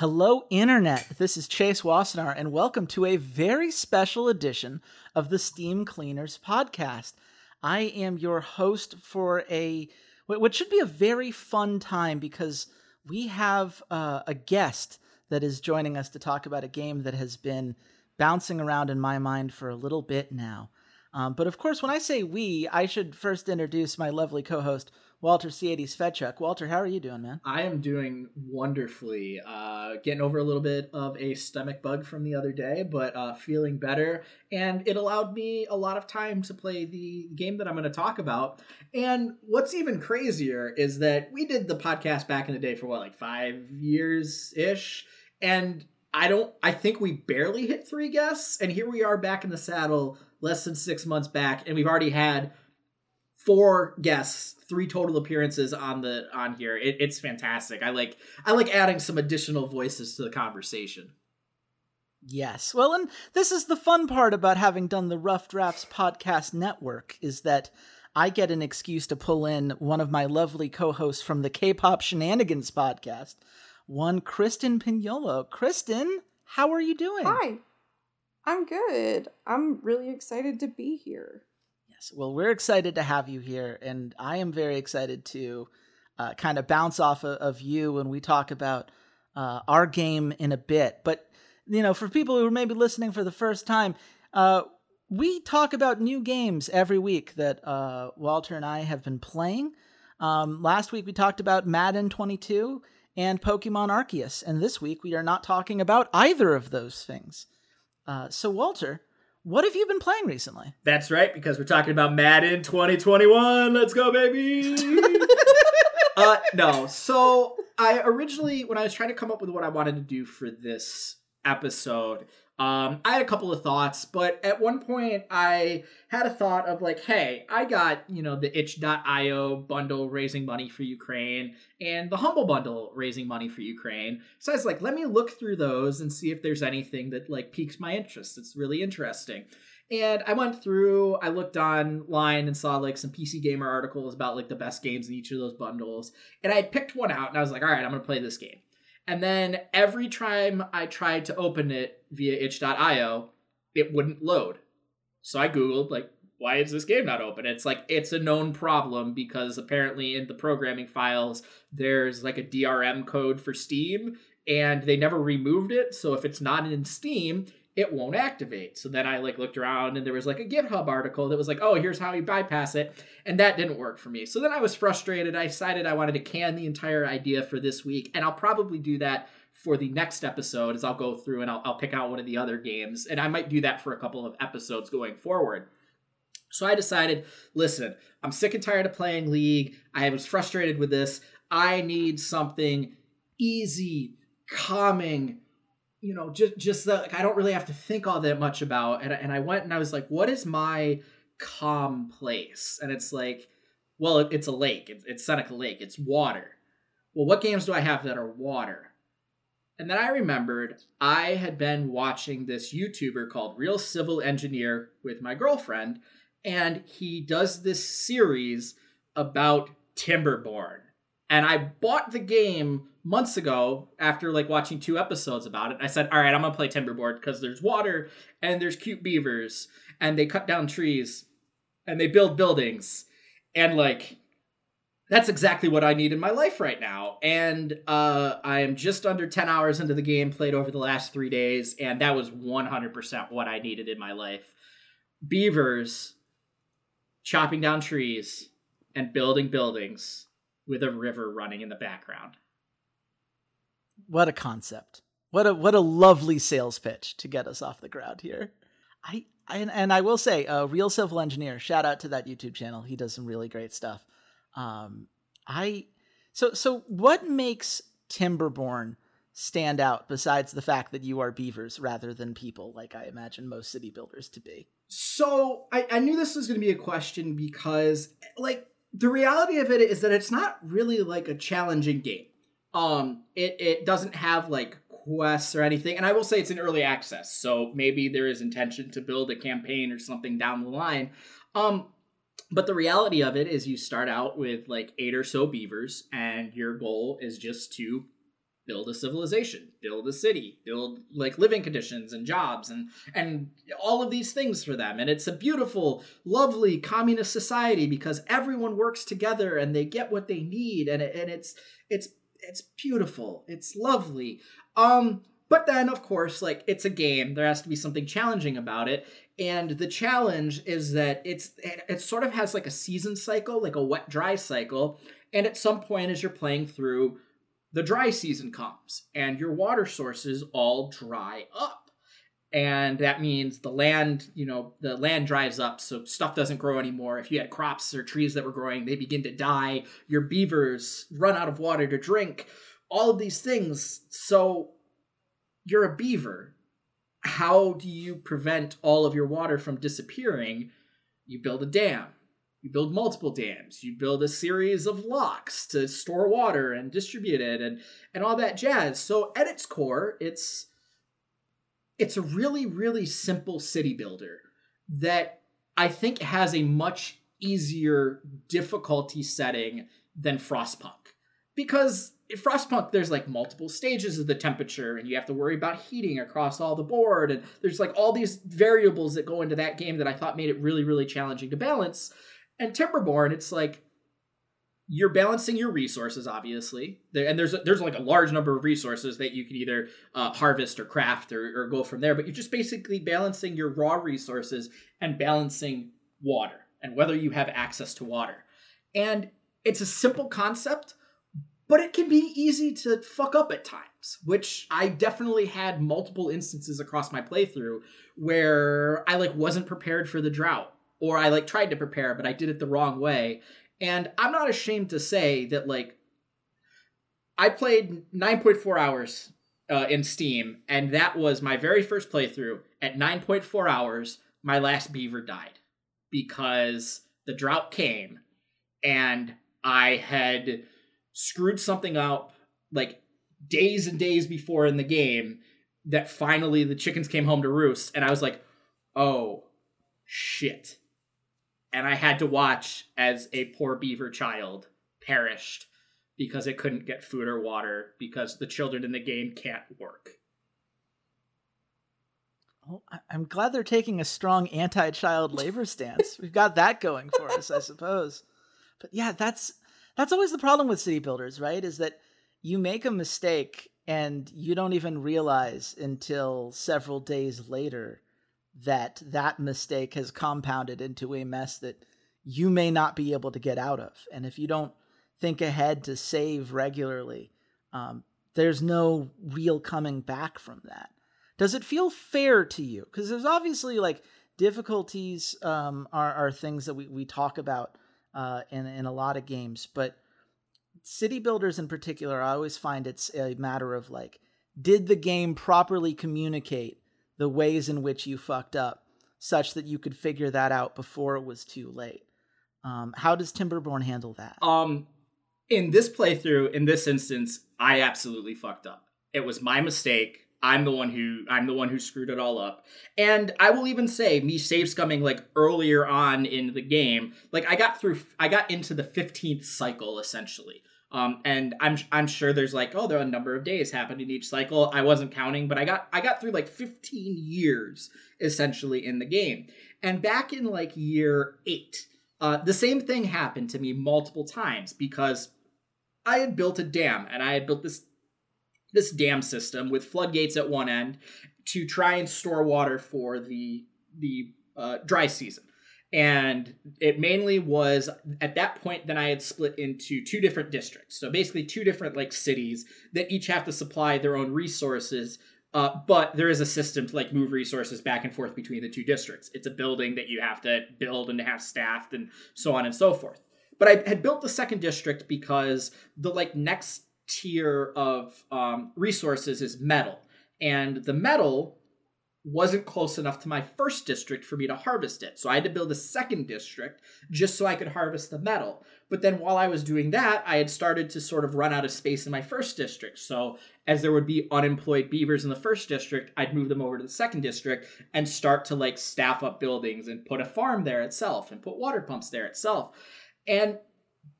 Hello, Internet. This is Chase Wassenaar, and welcome to a very special edition of the Steam Cleaners podcast. I am your host for a what should be a very fun time because we have uh, a guest that is joining us to talk about a game that has been bouncing around in my mind for a little bit now. Um, but of course, when I say we, I should first introduce my lovely co-host Walter C80 Svedchuk. Walter, how are you doing, man? I am doing wonderfully. Uh, getting over a little bit of a stomach bug from the other day, but uh, feeling better. And it allowed me a lot of time to play the game that I'm going to talk about. And what's even crazier is that we did the podcast back in the day for what, like five years ish? And I don't, I think we barely hit three guests. And here we are back in the saddle less than six months back. And we've already had four guests three total appearances on the on here. It, it's fantastic. I like i like adding some additional voices to the conversation. Yes. Well and this is the fun part about having done the rough drafts podcast network is that i get an excuse to pull in one of my lovely co-hosts from the k-pop shenanigans podcast one kristen pignolo. Kristen how are you doing? Hi. I'm good. I'm really excited to be here Yes. Well, we're excited to have you here, and I am very excited to uh, kind of bounce off of, of, you when we talk about uh, our game in a bit. But you know, for people who are maybe listening for the first time, uh, we talk about new games every week that uh, Walter and I have been playing. Um, last week we talked about Madden 22 and Pokemon Arceus, and this week we are not talking about either of those things. Uh, so, Walter, what have you been playing recently? That's right, because we're talking about Madden 2021. Let's go, baby. uh, no, so I originally, when I was trying to come up with what I wanted to do for this episode, um, I had a couple of thoughts, but at one point I had a thought of like, hey, I got, you know, the itch.io bundle raising money for Ukraine and the Humble bundle raising money for Ukraine. So I was like, let me look through those and see if there's anything that like piques my interest. It's really interesting. And I went through, I looked online and saw like some PC Gamer articles about like the best games in each of those bundles. And I picked one out and I was like, all right, I'm going to play this game. And then every time I tried to open it via itch.io, it wouldn't load. So I Googled, like, why is this game not open? It's like, it's a known problem because apparently in the programming files, there's like a DRM code for Steam and they never removed it. So if it's not in Steam, it won't activate. So then I like looked around and there was like a GitHub article that was like, oh, here's how you bypass it. And that didn't work for me. So then I was frustrated. I decided I wanted to can the entire idea for this week. And I'll probably do that for the next episode as I'll go through and I'll, I'll pick out one of the other games. And I might do that for a couple of episodes going forward. So I decided, listen, I'm sick and tired of playing League. I was frustrated with this. I need something easy, calming, you know, just just that like, I don't really have to think all that much about. And and I went and I was like, what is my calm place? And it's like, well, it, it's a lake. It's Seneca Lake. It's water. Well, what games do I have that are water? And then I remembered I had been watching this YouTuber called Real Civil Engineer with my girlfriend, and he does this series about Timberborn. And I bought the game months ago after like watching two episodes about it. I said, "All right, I'm gonna play Timberborn because there's water and there's cute beavers and they cut down trees and they build buildings and like." That's exactly what I need in my life right now. And uh, I am just under 10 hours into the game, played over the last three days, and that was 100% what I needed in my life. Beavers chopping down trees and building buildings with a river running in the background. What a concept. What a what a lovely sales pitch to get us off the ground here. I, I and I will say, uh, real civil engineer. Shout out to that YouTube channel. He does some really great stuff. Um, I so so what makes Timberborn stand out besides the fact that you are beavers rather than people, like I imagine most city builders to be? So I, I knew this was going to be a question because, like, the reality of it is that it's not really like a challenging game. Um, it it doesn't have like quests or anything, and I will say it's in early access, so maybe there is intention to build a campaign or something down the line. Um, but the reality of it is you start out with like eight or so beavers, and your goal is just to build a civilization, build a city, build like living conditions and jobs and and all of these things for them. And it's a beautiful, lovely communist society because everyone works together and they get what they need and it, and it's it's it's beautiful. It's lovely. Um but then of course like it's a game. There has to be something challenging about it. And the challenge is that it's it sort of has like a season cycle, like a wet dry cycle. And at some point as you're playing through the dry season comes and your water sources all dry up and that means the land you know the land dries up so stuff doesn't grow anymore. If you had crops or trees that were growing they begin to die. Your beavers run out of water to drink. All of these things. So you're a beaver. How do you prevent all of your water from disappearing? You build a dam. You build multiple dams. You build a series of locks to store water and distribute it and and all that jazz. So at its core it's it's a really really simple city builder that i think has a much easier difficulty setting than frostpunk. Because in frostpunk there's like multiple stages of the temperature and you have to worry about heating across all the board and there's like all these variables that go into that game that i thought made it really really challenging to balance. And Timberborn, it's like you're balancing your resources, obviously, and there's a, there's like a large number of resources that you can either uh, harvest or craft or, or go from there. But you're just basically balancing your raw resources and balancing water and whether you have access to water. And it's a simple concept, but it can be easy to fuck up at times, which I definitely had multiple instances across my playthrough where I like wasn't prepared for the drought or I like tried to prepare, but I did it the wrong way. And I'm not ashamed to say that like I played 9.4 hours uh, in Steam, and that was my very first playthrough. At 9.4 hours, my last beaver died because the drought came, and I had screwed something up like days and days before in the game. That finally the chickens came home to roost, and I was like, "Oh shit!" And I had to watch as a poor beaver child perished because it couldn't get food or water because the children in the game can't work. Well, I'm glad they're taking a strong anti-child labor stance. We've got that going for us, I suppose. But yeah, that's that's always the problem with city builders, right? Is that you make a mistake and you don't even realize until several days later that that mistake has compounded into a mess that you may not be able to get out of. And if you don't think ahead to save regularly, um, there's no real coming back from that. Does it feel fair to you? Because there's obviously like difficulties um, are, are things that we, we talk about uh, in, in a lot of games, but city builders in particular, I always find it's a matter of like, did the game properly communicate the ways in which you fucked up such that you could figure that out before it was too late. Um, how does Timberborn handle that? Um, in this playthrough, in this instance, I absolutely fucked up. It was my mistake. I'm the one who I'm the one who screwed it all up. And I will even say me save scumming like earlier on in the game, like I got through I got into the 15th cycle essentially. Um, and I'm I'm sure there's like oh there are a number of days happened in each cycle. I wasn't counting, but I got I got through like 15 years essentially in the game. And back in like year eight, uh, the same thing happened to me multiple times because I had built a dam and I had built this this dam system with floodgates at one end to try and store water for the the uh, dry season and it mainly was at that point then i had split into two different districts. So basically two different like cities that each have to supply their own resources uh, but there is a system to like move resources back and forth between the two districts. It's a building that you have to build and to have staffed and so on and so forth. But i had built the second district because the like next tier of um, resources is metal. And the metal wasn't close enough to my first district for me to harvest it. So I had to build a second district just so I could harvest the metal. But then while I was doing that, I had started to sort of run out of space in my first district. So as there would be unemployed beavers in the first district, I'd move them over to the second district and start to like staff up buildings and put a farm there itself and put water pumps there itself. And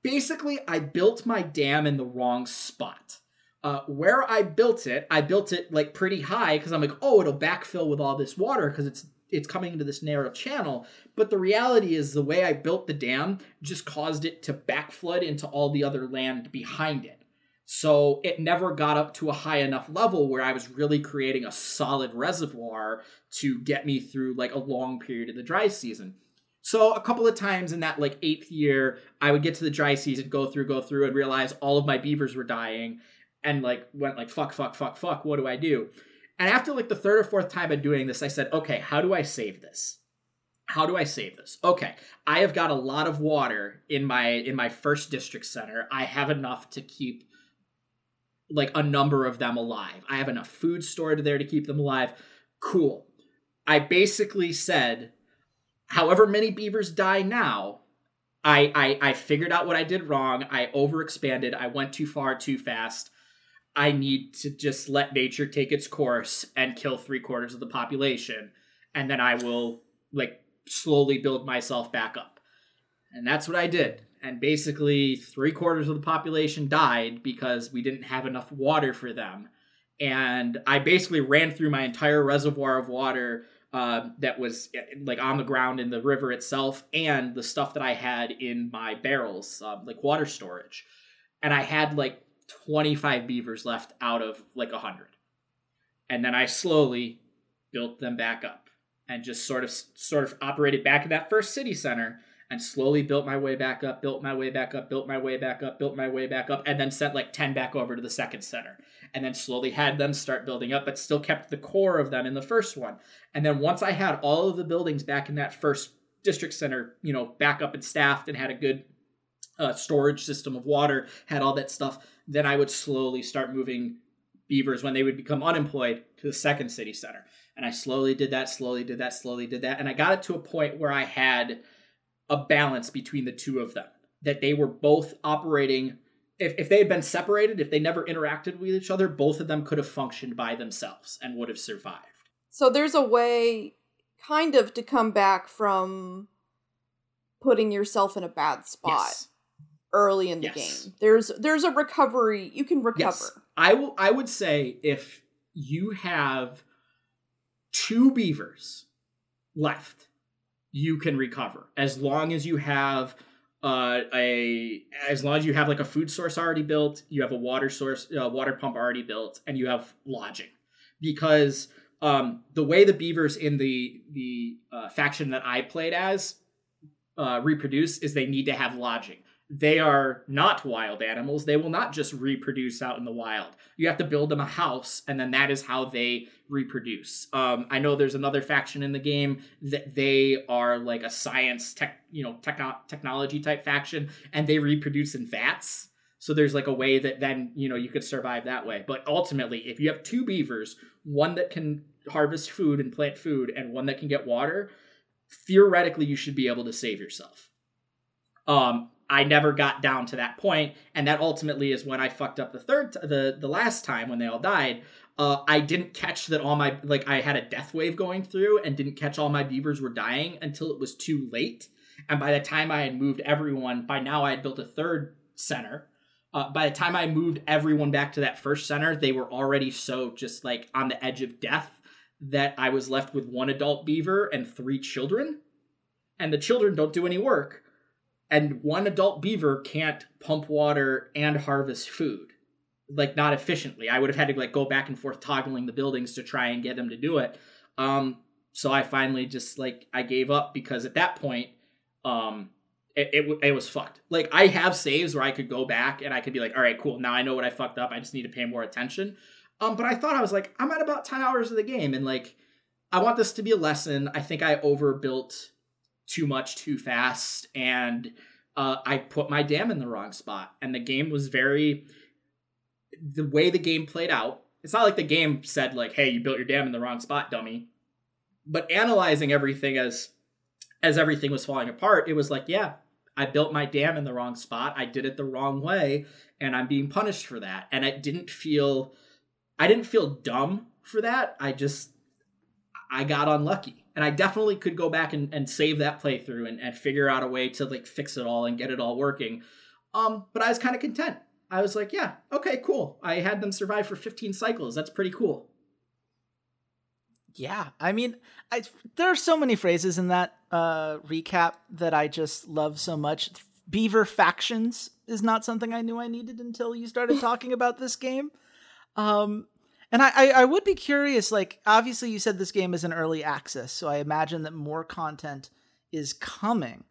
basically I built my dam in the wrong spot Uh, where I built it, I built it like pretty high because I'm like, oh, it'll backfill with all this water because it's it's coming into this narrow channel. But the reality is, the way I built the dam just caused it to backflood into all the other land behind it. So it never got up to a high enough level where I was really creating a solid reservoir to get me through like a long period of the dry season. So a couple of times in that like eighth year, I would get to the dry season, go through, go through, and realize all of my beavers were dying, and like went like fuck, fuck, fuck, fuck. What do I do? And after like the third or fourth time of doing this, I said, okay, how do I save this? How do I save this? Okay, I have got a lot of water in my in my first district center. I have enough to keep like a number of them alive. I have enough food stored there to keep them alive. Cool. I basically said, however many beavers die now, I, I I figured out what I did wrong. I overexpanded. I went too far too fast. I need to just let nature take its course and kill three quarters of the population, and then I will like slowly build myself back up. And that's what I did and basically three quarters of the population died because we didn't have enough water for them. And I basically ran through my entire reservoir of water uh, that was like on the ground in the river itself, and the stuff that I had in my barrels, uh, like water storage. And I had like 25 beavers left out of like 100. And then I slowly built them back up and just sort of sort of operated back in that first city center and slowly built my way back up, built my way back up, built my way back up, built my way back up, and then sent like 10 back over to the second center. And then slowly had them start building up, but still kept the core of them in the first one. And then once I had all of the buildings back in that first district center, you know, back up and staffed and had a good uh, storage system of water, had all that stuff, then I would slowly start moving beavers when they would become unemployed to the second city center. And I slowly did that, slowly did that, slowly did that. And I got it to a point where I had a balance between the two of them. That they were both operating. If, if they had been separated, if they never interacted with each other, both of them could have functioned by themselves and would have survived. So there's a way, kind of, to come back from putting yourself in a bad spot yes. Early in the yes. game. There's there's a recovery. You can recover. Yes. I will. I would say if you have two beavers left you can recover as long as you have uh, a as long as you have like a food source already built, you have a water source, uh, water pump already built, and you have lodging. Because um, the way the beavers in the the uh, faction that I played as uh, reproduce is they need to have lodging they are not wild animals. They will not just reproduce out in the wild. You have to build them a house, and then that is how they reproduce. Um, I know there's another faction in the game that they are like a science tech, you know, techno- technology type faction, and they reproduce in vats. So there's like a way that then you know you could survive that way. But ultimately, if you have two beavers, one that can harvest food and plant food, and one that can get water, theoretically you should be able to save yourself. Um, I never got down to that point, and that ultimately is when I fucked up the third, t- the the last time when they all died. Uh, I didn't catch that all my like I had a death wave going through, and didn't catch all my beavers were dying until it was too late. And by the time I had moved everyone, by now I had built a third center. Uh, by the time I moved everyone back to that first center, they were already so just like on the edge of death that I was left with one adult beaver and three children. And the children don't do any work and one adult beaver can't pump water and harvest food like not efficiently. I would have had to like go back and forth toggling the buildings to try and get them to do it. Um so i finally just like i gave up because at that point um it, it, it was fucked. Like i have saves where i could go back and i could be like all right cool. Now i know what i fucked up. I just need to pay more attention. Um but i thought i was like i'm at about 10 hours of the game and like i want this to be a lesson. I think i overbuilt too much too fast and uh, I put my dam in the wrong spot. And the game was very the way the game played out. It's not like the game said like, "Hey, you built your dam in the wrong spot, dummy." But analyzing everything as as everything was falling apart, it was like, "Yeah, I built my dam in the wrong spot. I did it the wrong way, and I'm being punished for that." And it didn't feel I didn't feel dumb for that. I just I got unlucky. And I definitely could go back and, and save that playthrough and, and figure out a way to like fix it all and get it all working. Um, but I was kind of content. I was like, yeah, okay, cool. I had them survive for 15 cycles. That's pretty cool. Yeah, I mean, I, there are so many phrases in that uh, recap that I just love so much. Beaver factions is not something I knew I needed until you started talking about this game. Um, and I, I, would be curious. Like, obviously, you said this game is an early access, so I imagine that more content is coming.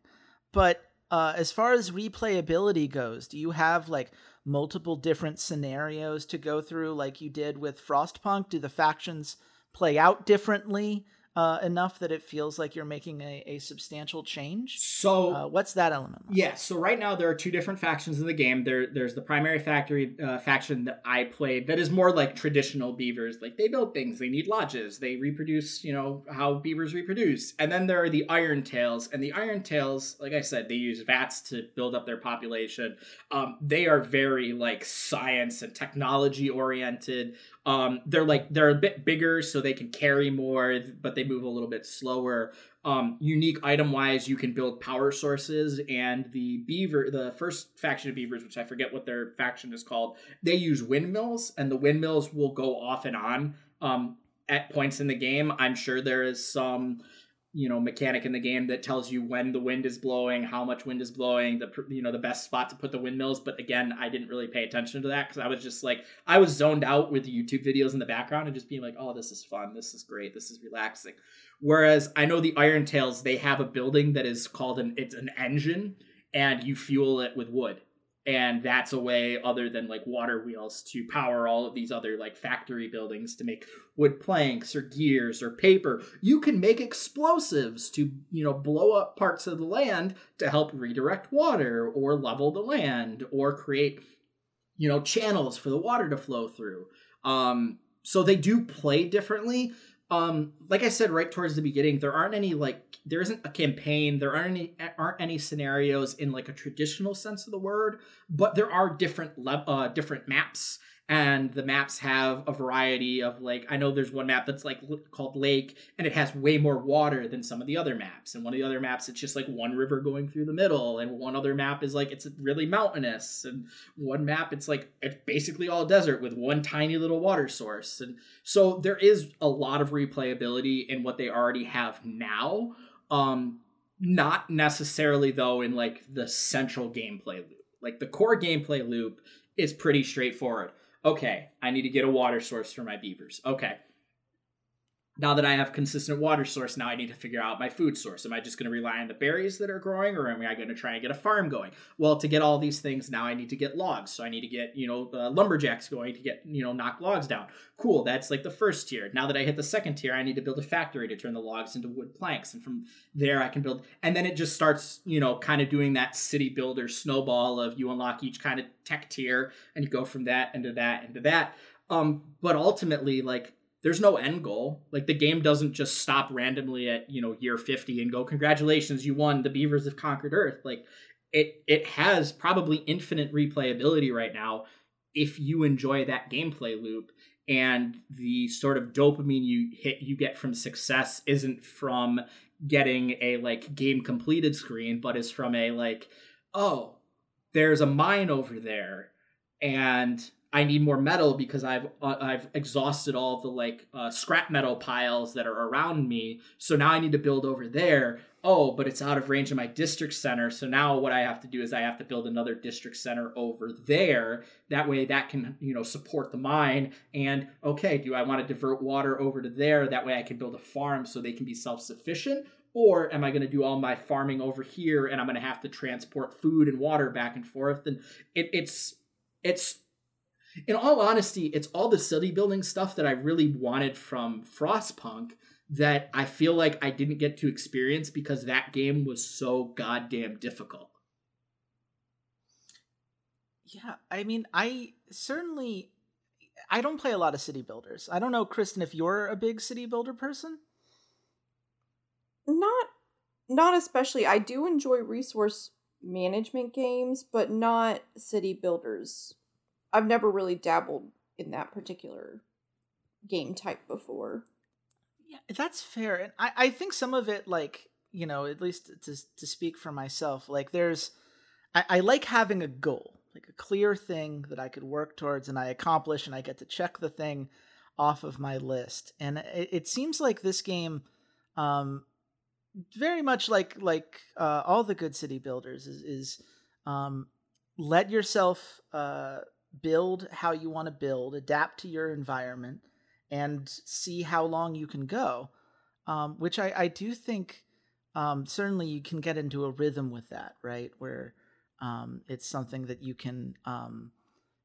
But uh, as far as replayability goes, do you have like multiple different scenarios to go through, like you did with Frostpunk? Do the factions play out differently? Uh, enough that it feels like you're making a, a substantial change. So, uh, what's that element? Like? Yeah. So right now there are two different factions in the game. There, there's the primary factory uh, faction that I played that is more like traditional beavers. Like they build things, they need lodges, they reproduce. You know how beavers reproduce. And then there are the Iron Tails, and the Iron Tails, like I said, they use vats to build up their population. Um, they are very like science and technology oriented. Um, they're like they're a bit bigger, so they can carry more, but they move a little bit slower. Um, unique item wise, you can build power sources, and the beaver, the first faction of beavers, which I forget what their faction is called, they use windmills, and the windmills will go off and on um, at points in the game. I'm sure there is some you know mechanic in the game that tells you when the wind is blowing how much wind is blowing the you know the best spot to put the windmills. But again i didn't really pay attention to that because i was just like i was zoned out with the youtube videos in the background and just being like oh this is fun. This is great. This is relaxing. Whereas i know the iron tails they have a building that is called an it's an engine and you fuel it with wood and that's a way other than like water wheels to power all of these other like factory buildings to make wood planks or gears or paper. You can make explosives to you know blow up parts of the land to help redirect water or level the land or create you know channels for the water to flow through. Um so they do play differently um like i said right towards the beginning there aren't any like there isn't a campaign there aren't any aren't any scenarios in like a traditional sense of the word but there are different le- uh different maps and the maps have a variety of like i know there's one map that's like called lake and it has way more water than some of the other maps and one of the other maps it's just like one river going through the middle and one other map is like it's really mountainous and one map it's like it's basically all desert with one tiny little water source and so there is a lot of replayability in what they already have now um not necessarily though in like the central gameplay loop. Like the core gameplay loop is pretty straightforward okay, I need to get a water source for my beavers. Okay, now that I have consistent water source, now I need to figure out my food source. Am I just going to rely on the berries that are growing, or am I going to try and get a farm going? Well, to get all these things, now I need to get logs. So I need to get you know uh, lumberjacks going to get you know knock logs down. Cool, that's like the first tier. Now that I hit the second tier, I need to build a factory to turn the logs into wood planks, and from there I can build. And then it just starts you know kind of doing that city builder snowball of you unlock each kind of tech tier, and you go from that into that into that. Um, but ultimately, like there's no end goal. Like the game doesn't just stop randomly at, you know, year 50 and go, congratulations, you won. The Beavers have conquered Earth. Like it it has probably infinite replayability right now if you enjoy that gameplay loop and the sort of dopamine you hit you get from success isn't from getting a like game completed screen but is from a like oh there's a mine over there and I need more metal because I've uh, I've exhausted all the like uh, scrap metal piles that are around me. So now I need to build over there. Oh, but it's out of range of my district center. So now what I have to do is I have to build another district center over there. That way that can, you know, support the mine. And okay, do I want to divert water over to there? That way I can build a farm so they can be self-sufficient. Or am I going to do all my farming over here and I'm going to have to transport food and water back and forth? And it, it's it's in all honesty, it's all the city building stuff that I really wanted from Frostpunk that I feel like I didn't get to experience because that game was so goddamn difficult. Yeah, I mean, I certainly I don't play a lot of city builders. I don't know, Kristen, if you're a big city builder person. Not not especially. I do enjoy resource management games, but not city builders. I've never really dabbled in that particular game type before. Yeah, that's fair. And I, I think some of it, like, you know, at least to, to speak for myself, like, there's, I, I like having a goal. like a clear thing that I could work towards and I accomplish and I get to check the thing off of my list. And it, it seems like this game, um, very much like like uh, all the good city builders, is, is um, let yourself uh, build how you want to build, adapt to your environment, and see how long you can go. Um, which I, I do think um, certainly you can get into a rhythm with that, right? Where um, it's something that you can, um,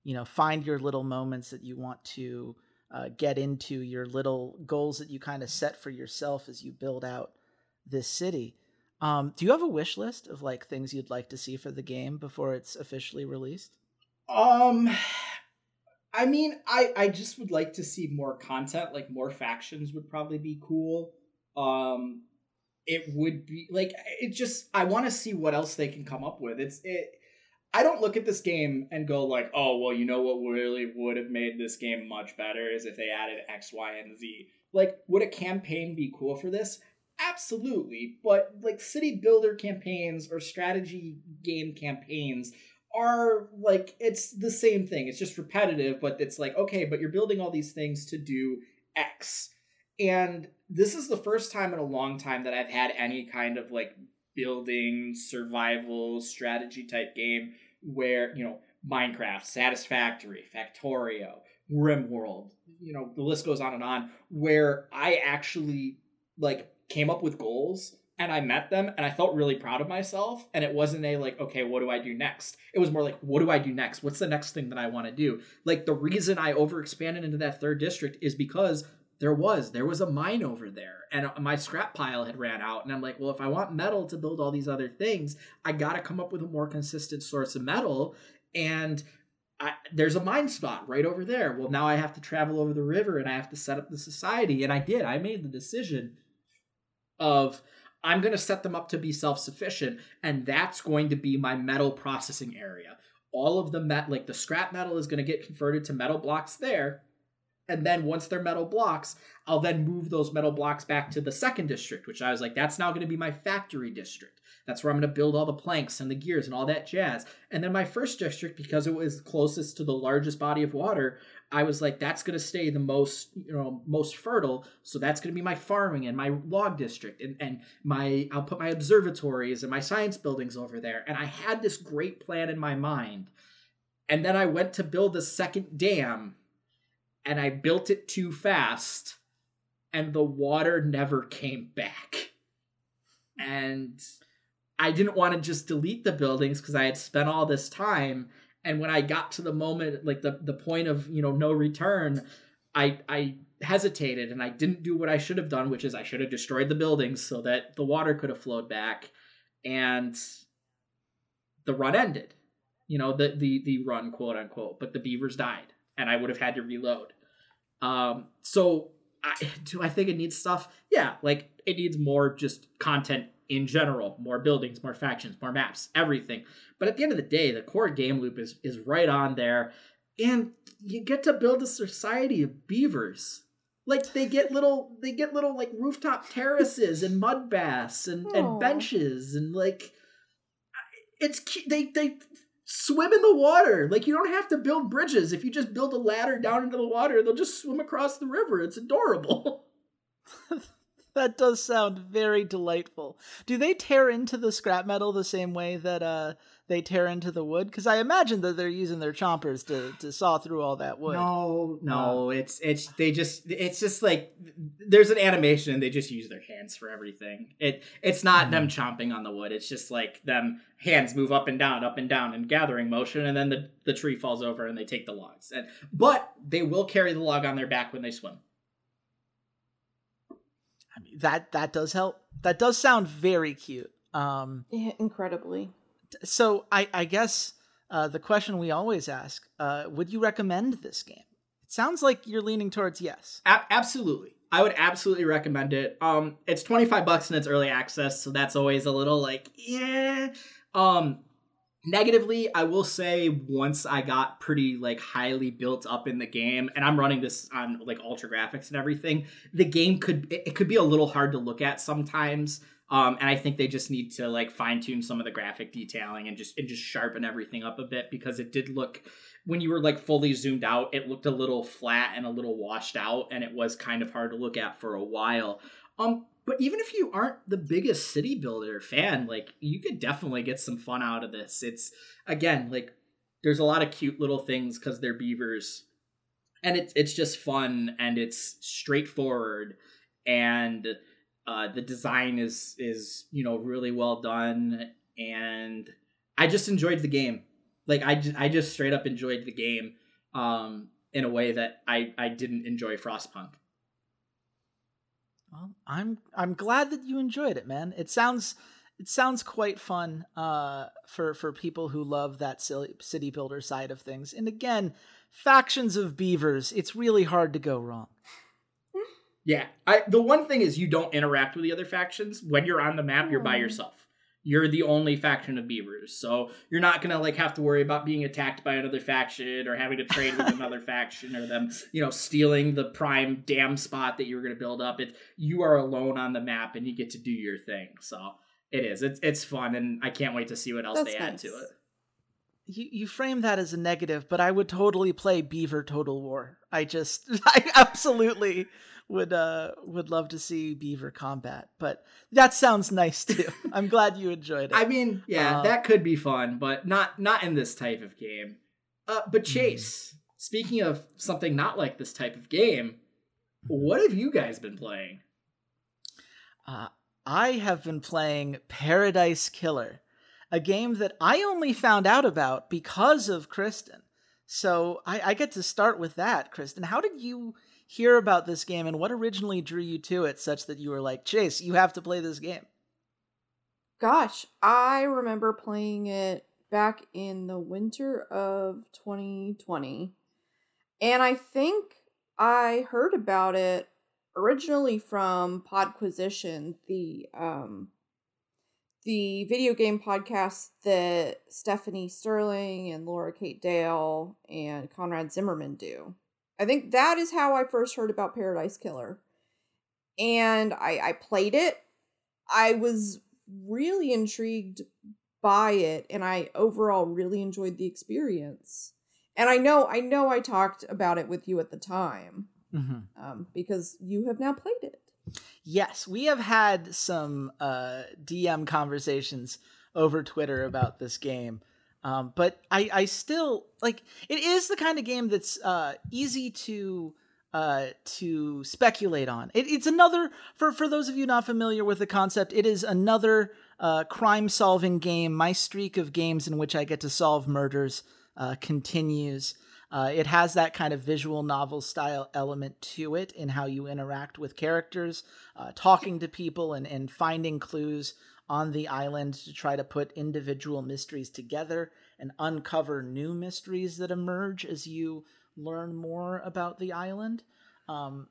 you know, find your little moments that you want to uh, get into, your little goals that you kind of set for yourself as you build out this city. Um, do you have a wish list of like things you'd like to see for the game before it's officially released? Um, I mean, I I just would like to see more content. Like more factions would probably be cool. Um, it would be like it just. I want to see what else they can come up with. It's it. I don't look at this game and go like, oh well, you know what really would have made this game much better is if they added X, Y, and Z. Like, would a campaign be cool for this? Absolutely, but like city builder campaigns or strategy game campaigns are like it's the same thing. It's just repetitive, but it's like okay, but you're building all these things to do X. And this is the first time in a long time that I've had any kind of like building survival strategy type game where, you know, Minecraft, Satisfactory, Factorio, RimWorld, you know, the list goes on and on, where I actually like came up with goals and I met them and I felt really proud of myself. And it wasn't a like, okay, what do I do next? It was more like, what do I do next? What's the next thing that I want to do? Like the reason I overexpanded into that third district is because there was there was a mine over there and my scrap pile had ran out and i'm like well if i want metal to build all these other things i got to come up with a more consistent source of metal and I, there's a mine spot right over there well now i have to travel over the river and i have to set up the society and i did i made the decision of I'm going to set them up to be self sufficient, and that's going to be my metal processing area. All of the met, like the scrap metal, is going to get converted to metal blocks there. And then once they're metal blocks, I'll then move those metal blocks back to the second district, which I was like, that's now going to be my factory district. That's where I'm going to build all the planks and the gears and all that jazz. And then my first district, because it was closest to the largest body of water, I was like, that's going to stay the most, you know, most fertile. So that's going to be my farming and my log district, and and my I'll put my observatories and my science buildings over there. And I had this great plan in my mind, and then I went to build a second dam, and I built it too fast, and the water never came back, and. I didn't want to just delete the buildings because I had spent all this time and when i got to the moment like the the point of you know no return i i hesitated and i didn't do what i should have done which is i should have destroyed the buildings so that the water could have flowed back. And the run ended you know the the the run quote unquote but the beavers died and i would have had to reload. Um so I, do i think it needs stuff? Yeah like it needs more just content in general more buildings more factions more maps everything. But at the end of the day the core game loop is is right on there. And you get to build a society of beavers. Like they get little they get little like rooftop terraces and mud baths and, and benches and like it's they they swim in the water. Like you don't have to build bridges. If you just build a ladder down into the water they'll just swim across the river. It's adorable that does sound very delightful. Do they tear into the scrap metal the same way that uh, they tear into the wood? Because I imagine that they're using their chompers to, to saw through all that wood. No, no, it's it's they just it's just like there's an animation and they just use their hands for everything. It it's not mm-hmm. them chomping on the wood. It's just like them hands move up and down, up and down in gathering motion, and then the the tree falls over and they take the logs. And but they will carry the log on their back when they swim. I mean, that that does help. That does sound very cute. Um, yeah, incredibly. So I I guess uh, the question we always ask: uh, Would you recommend this game? It sounds like you're leaning towards yes. A- absolutely, I would absolutely recommend it. Um, it's twenty five bucks and it's early access, so that's always a little like yeah. Um, Negatively, I will say once I got pretty like highly built up in the game, and I'm running this on like ultra graphics and everything, the game could it, could be a little hard to look at sometimes. Um, and I think they just need to like fine tune some of the graphic detailing and just and just sharpen everything up a bit because it did look when you were like fully zoomed out, it looked a little flat and a little washed out, and it was kind of hard to look at for a while. Um, but even if you aren't the biggest city builder fan, like you could definitely get some fun out of this. It's again like there's a lot of cute little things because they're beavers, and it's it's just fun and it's straightforward and uh, the design is is you know really well done and I just enjoyed the game. Like I just, I just straight up enjoyed the game um, in a way that I I didn't enjoy Frostpunk. Well, I'm I'm glad that you enjoyed it, man. It sounds it sounds quite fun uh, for for people who love that city builder side of things. And again, factions of beavers, it's really hard to go wrong. Yeah, I the one thing is you don't interact with the other factions when you're on the map. You're by yourself you're the only faction of beavers so you're not gonna like have to worry about being attacked by another faction or having to trade with another faction or them you know stealing the prime dam spot that you were gonna build up it you are alone on the map and you get to do your thing so it is it's it's fun and i can't wait to see what else That's they nice. add to it you, you frame that as a negative, but I would totally play Beaver Total War. I just, I absolutely would uh would love to see beaver combat but that sounds nice too. I'm glad you enjoyed it. I mean yeah uh, that could be fun but not not in this type of game. Uh but hmm. chase speaking of something not like this type of game what have you guys been playing? Uh i have been playing paradise killer a game that i only found out about because of kristen so I, I get to start with that kristen how did you hear about this game and what originally drew you to it such that you were like, Chase, you have to play this game? Gosh, I remember playing it back in the winter of 2020. And I think I heard about it originally from Podquisition, the um the video game podcast that Stephanie Sterling and Laura Kate Dale and Conrad Zimmerman do. I think that is how I first heard about Paradise Killer. And I, I played it. I was really intrigued by it and I overall really enjoyed the experience. And I know I know I talked about it with you at the time. Mm-hmm. Um, because you have now played it. Yes, we have had some uh, DM conversations over Twitter about this game. Um, but I, I still like it is the kind of game that's uh, easy to uh, to speculate on. It, it's another for for those of you not familiar with the concept. It is another uh, crime solving game. My streak of games in which I get to solve murders uh, continues. Uh, it has that kind of visual novel style element to it in how you interact with characters, uh, talking to people, and, and finding clues on the island to try to put individual mysteries together and uncover new mysteries that emerge as you learn more about the island. Um,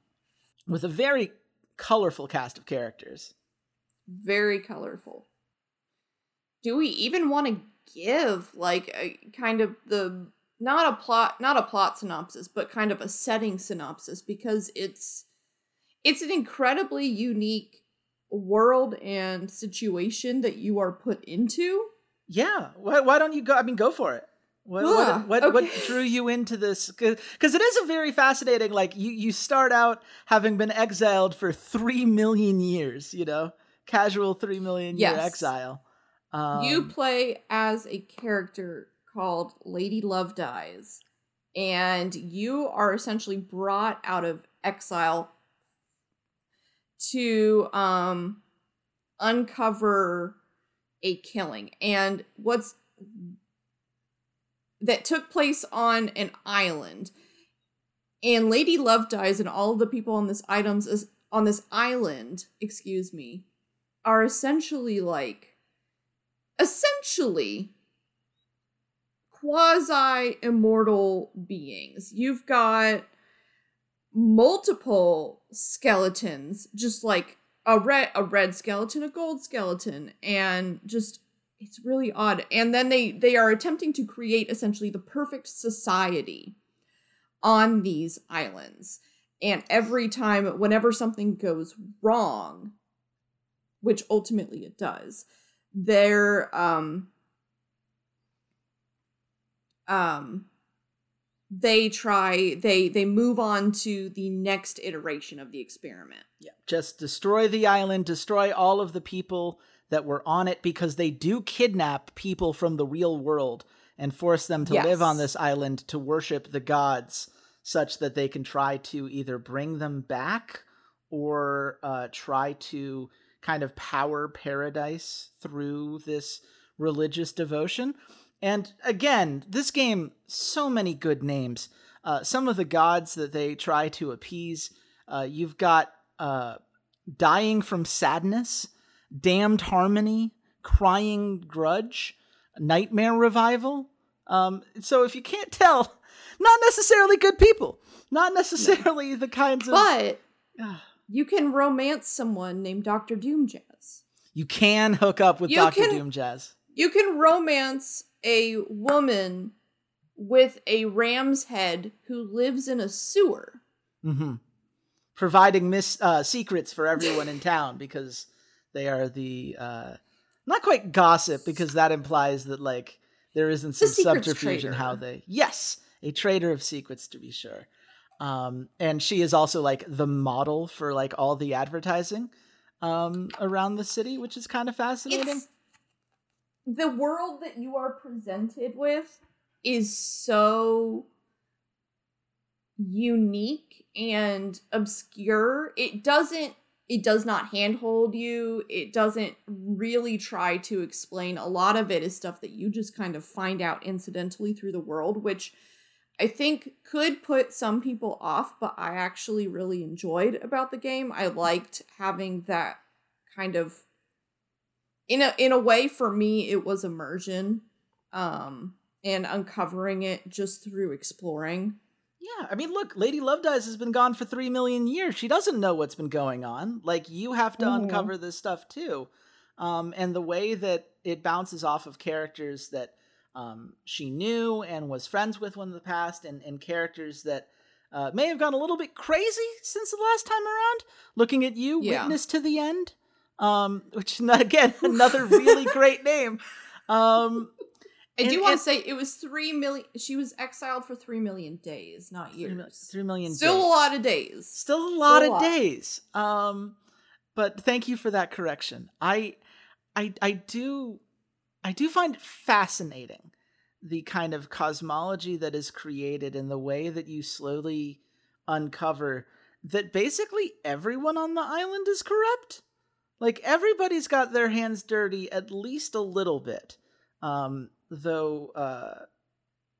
with a very colorful cast of characters. Very colorful. Do we even want to give like a kind of the not a plot not a plot synopsis but kind of a setting synopsis because it's it's an incredibly unique world and situation that you are put into. Yeah. Why, why don't you go? I mean, go for it. What what what, okay. what, drew you into this? Because it is a very fascinating. Like you you start out having been exiled for three million years. You know, casual three million year exile. Um, you play as a character called Lady Love Dies, and you are essentially brought out of exile to um uncover a killing. And what's that took place on an island. And lady love dies and all of the people on this items is on this island excuse me are essentially like essentially quasi immortal beings you've got multiple skeletons, just like a red a red skeleton, a gold skeleton, and just it's really odd. And then they they are attempting to create essentially the perfect society on these islands. And every time whenever something goes wrong, which ultimately it does. They're um um they try they they move on to the next iteration of the experiment. Yeah. Just destroy the island, destroy all of the people that were on it because they do kidnap people from the real world and force them to Yes. live on this island to worship the gods such that they can try to either bring them back or uh, try to kind of power paradise through this religious devotion. And again, this game, so many good names. Uh, some of the gods that they try to appease. Uh, you've got uh, dying from sadness, damned harmony, crying grudge, nightmare revival. Um, so if you can't tell, not necessarily good people, not necessarily the kinds of. But Ah. you can romance someone named Dr. Doom Jazz. you can hook up with You Doctor can- Doom Jazz. You can romance a woman with a ram's head who lives in a sewer. hmm Providing mis- uh, secrets for everyone in town because they are the uh, not quite gossip because that implies that like there isn't some subterfuge in how they yes a trader of secrets to be sure. Um, and she is also like the model for like all the advertising um, around the city, which is kind of fascinating. It's the world that you are presented with is so unique and obscure. It doesn't it does not handhold you. It doesn't really try to explain. A lot of it is stuff that you just kind of find out incidentally through the world, which I think could put some people off, but I actually really enjoyed about the game. I liked having that kind of in a in a way for me it was immersion um and uncovering it just through exploring. Yeah, I mean, look, Lady Love Dies has been gone for three million years. She doesn't know what's been going on. Like, you have to Mhm. uncover this stuff too. Um, and the way that it bounces off of characters that um, she knew and was friends with in the past, and, and characters that uh, may have gone a little bit crazy since the last time around. Looking at you, Yeah. Witness to the End, um, which again another really great name. Um, I And- do want to say it was 3 million she was exiled for 3 million days, not three, years. three million. Still days. a lot of days. still a lot a of lot. days um but thank you for that correction i i i do i do find it fascinating the kind of cosmology that is created and the way that you slowly uncover that basically everyone on the island is corrupt like everybody's got their hands dirty at least a little bit um though uh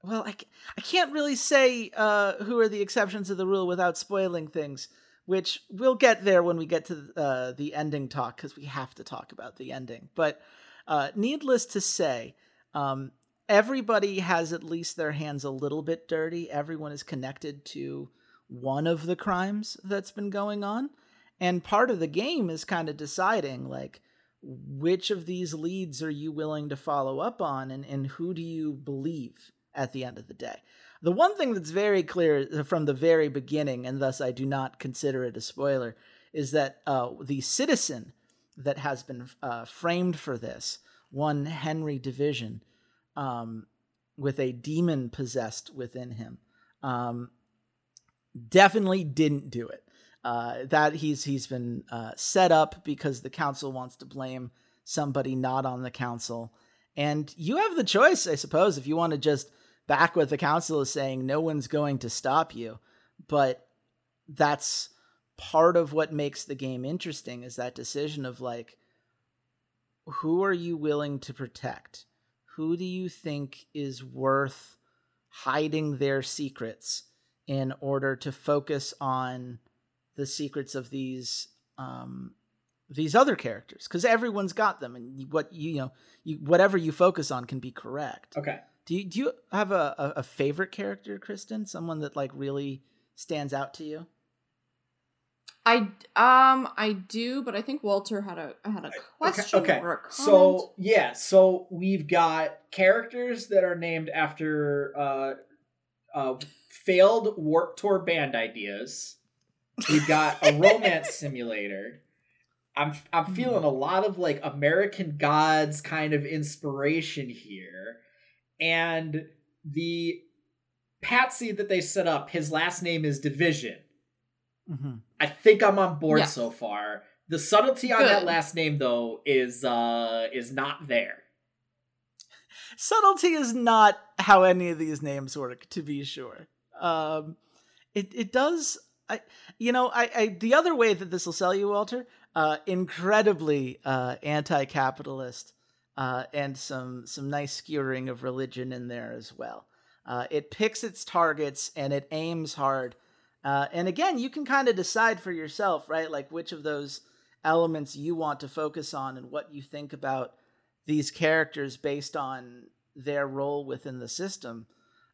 well, I, I can't really say uh, who are the exceptions to the rule without spoiling things, which we'll get there when we get to uh, the ending talk because we have to talk about the ending. But uh, needless to say, um, everybody has at least their hands a little bit dirty. Everyone is connected to one of the crimes that's been going on. And part of the game is kind of deciding, like, which of these leads are you willing to follow up on and, and who do you believe at the end of the day. The one thing that's very clear from the very beginning, and thus I do not consider it a spoiler, is that uh, the citizen that has been uh, framed for this, one Henry Division, um, with a demon possessed within him, um, definitely didn't do it. Uh, that he's he's been uh, set up because the council wants to blame somebody not on the council, and you have the choice, I suppose, if you want to just back what the council is saying. No one's going to stop you, but that's part of what makes the game interesting is that decision of like who are you willing to protect who do you think is worth hiding their secrets in order to focus on the secrets of these um these other characters because everyone's got them and what you, you know you whatever you focus on can be correct Okay. do you, do you have a, a, a favorite character kristen someone that like really stands out to you I um I do, but I think Walter had a had a question okay. or a comment. So yeah, so we've got characters that are named after uh, uh, failed Warped Tour band ideas. We've got a romance simulator. I'm I'm Hmm. feeling a lot of like American Gods kind of inspiration here, and the Patsy that they set up. His last name is Division. hmm I think I'm on board Yeah. so far. The subtlety on that last name though is uh is not there. Subtlety is not how any of these names work, to be sure. Um, it it does. I you know I, I the other way that this will sell you, Walter, uh, incredibly uh, anti-capitalist, uh, and some some nice skewering of religion in there as well. Uh, it picks its targets and it aims hard. Uh, and again, you can kind of decide for yourself, right? Like which of those elements you want to focus on and what you think about these characters based on their role within the system.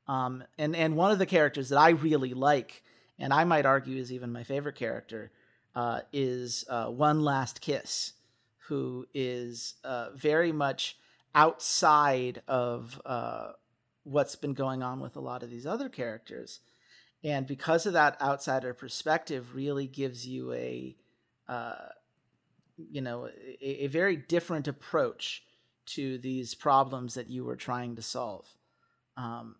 Um, and and one of the characters that I really like, and I might argue is even my favorite character, uh, is uh, One Last Kiss, who is uh, very much outside of uh, what's been going on with a lot of these other characters, and because of that outsider perspective, really gives you a uh, you know a, a very different approach to these problems that you were trying to solve. Um,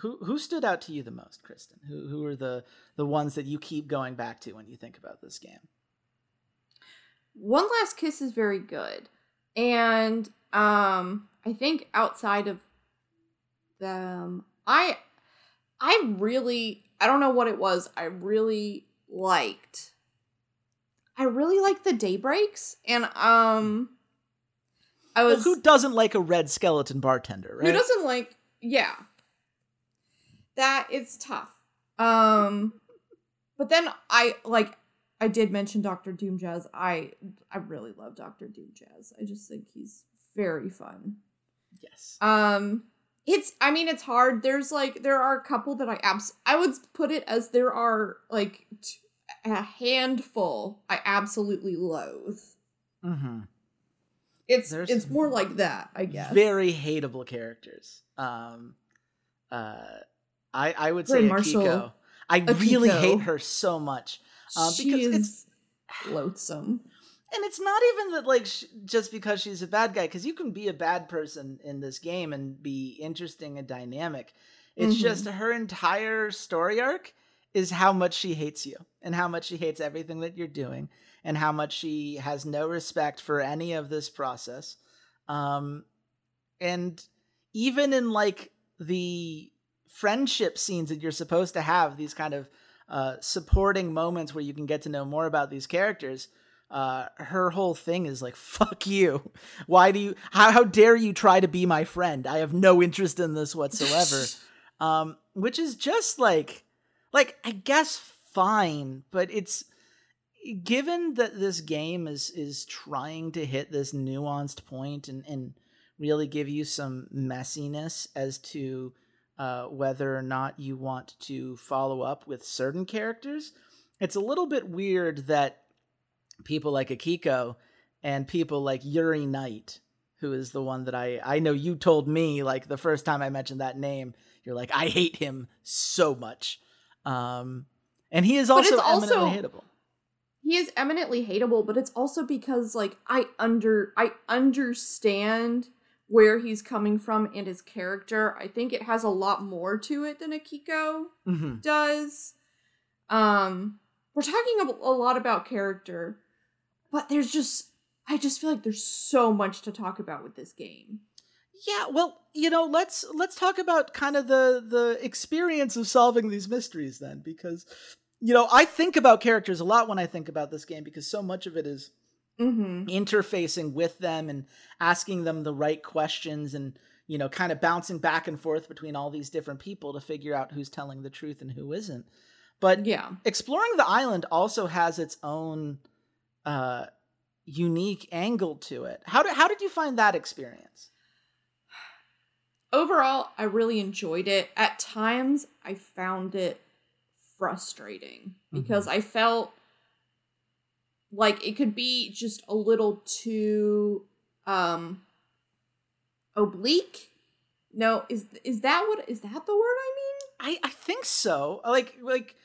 who who stood out to you the most, Kristen? Who who are the the ones that you keep going back to when you think about this game? One Last Kiss is very good. And um I think outside of them I I really I don't know what it was. I really liked I really liked the daybreaks and um I Well, was who doesn't like a red skeleton bartender, right? who doesn't like yeah. That it's tough. Um but then I like I did mention Doctor Doom Jazz. I I really love Doctor Doom Jazz. I just think he's very fun. yes. Um it's I mean it's hard. There's like there are a couple that I abs I would put it as there are like t- a handful I absolutely loathe. Mm-hmm. It's There's it's more like that, I guess. Very hateable characters. Um, uh, I I would say Marshall. Akiko. I really hate her so much. Uh, she because is it's- loathsome. and it's not even that like sh- just because she's a bad guy because you can be a bad person in this game and be interesting and dynamic it's Mhm. just her entire story arc is how much she hates you and how much she hates everything that you're doing and how much she has no respect for any of this process um and even in like the friendship scenes that you're supposed to have these kind of uh, supporting moments where you can get to know more about these characters uh, her whole thing is like fuck you. Why do you how, how dare you try to be my friend? I have no interest in this whatsoever. Um which is just like like i guess fine but it's given that this game is is trying to hit this nuanced point and and really give you some messiness as to uh, whether or not you want to follow up with certain characters. It's a little bit weird that people like akiko and people like Yuri Night who is the one that i i know you told me like the first time i mentioned that name you're like i hate him so much. Um and he is also eminently hateable. He is eminently hateable, but it's also because like I under I understand where he's coming from and his character. I think it has a lot more to it than Akiko hmm does. Um we're talking a, a lot about character, but there's just I just feel like there's so much to talk about with this game. Yeah, well, you know, let's let's talk about kind of the the experience of solving these mysteries then because you know, I think about characters a lot when I think about this game because so much of it is Mm-hmm. interfacing with them and asking them the right questions and you know, kind of bouncing back and forth between all these different people to figure out who's telling the truth and who isn't. But Yeah. exploring the island also has its own uh unique angle to it. How did how did you find that experience? overall i really enjoyed it at times i found it frustrating because i felt like it could be just a little too um oblique no is is that what is that the word i mean I, I think so. Like like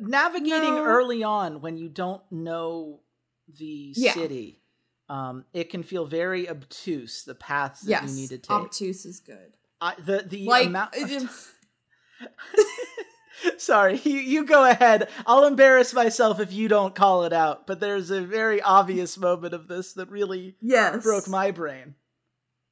navigating No. early on when you don't know the Yeah. city, um, it can feel very obtuse the paths that yes, you need to take. obtuse is good. I, the the Like amount. is- Sorry, you, you go ahead. I'll embarrass myself if you don't call it out. But there's a very obvious moment of this that really yes, broke my brain.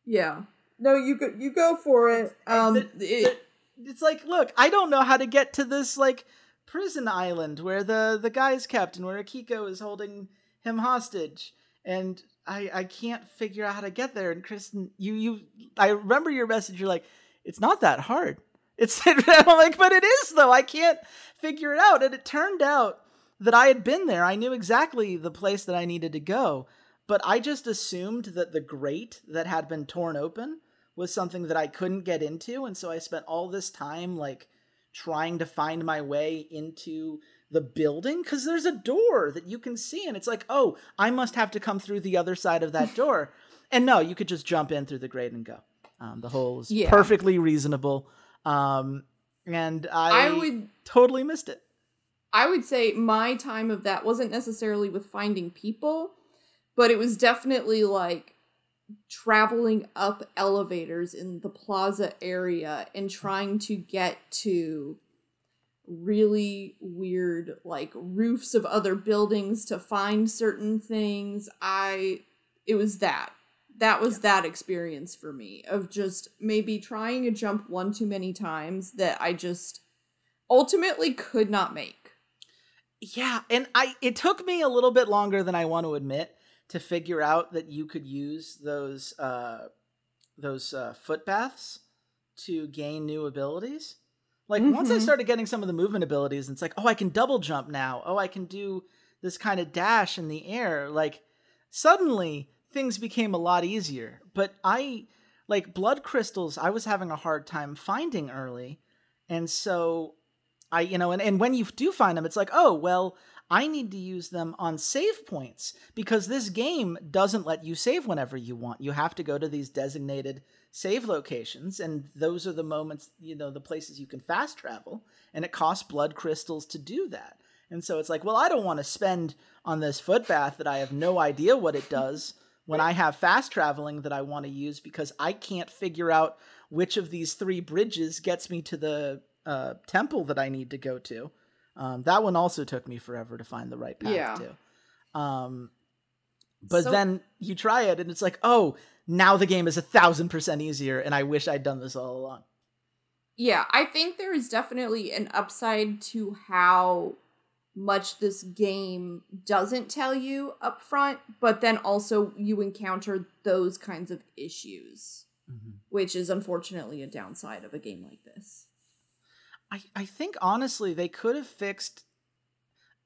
Yeah. No, you go. You go for it. Um, the- it- It's like, look, I don't know how to get to this like prison island where the the guy's kept and where Akiko is holding him hostage, and I I can't figure out how to get there. And Kristen, you you I remember your message. You're like, it's not that hard. It's I'm like, but it is though. I can't figure it out. And it turned out that I had been there. I knew exactly the place that I needed to go. But I just assumed that the grate that had been torn open was something that I couldn't get into, and so I spent all this time like trying to find my way into the building because there's a door that you can see, and it's like, oh, I must have to come through the other side of that door. and no, you could just jump in through the grate and go. Um, the hole is Yeah. perfectly reasonable, um, and I, I would. totally missed it. I would say my time of that wasn't necessarily with finding people, but it was definitely like traveling up elevators in the plaza area and trying to get to really weird like roofs of other buildings to find certain things. I it was that. That was that experience for me of just maybe trying a jump one too many times that I just ultimately could not make. Yeah, and I it took me a little bit longer than I want to admit to figure out that you could use those uh those uh foot baths to gain new abilities. Like once I Mhm. started getting some of the movement abilities, it's like, oh, I can double jump now. Oh, I can do this kind of dash in the air. Like suddenly things became a lot easier. But I like blood crystals, I was having a hard time finding early. And so I, you know, and, and when you do find them, it's like, oh, well, I need to use them on save points because this game doesn't let you save whenever you want. You have to go to these designated save locations, and those are the moments, you know, the places you can fast travel, and it costs blood crystals to do that. And so it's like, well, I don't want to spend on this foot bath that I have no idea what it does when I have fast traveling that I want to use because I can't figure out which of these three bridges gets me to the uh, temple that I need to go to. Um, that one also took me forever to find the right path Yeah. to. Um, but So- then you try it and it's like, oh, now the game is a thousand percent easier, and I wish I'd done this all along. Yeah, I think there is definitely an upside to how much this game doesn't tell you up front, but then also you encounter those kinds of issues, mm-hmm. which is unfortunately a downside of a game like this. I, I think honestly they could have fixed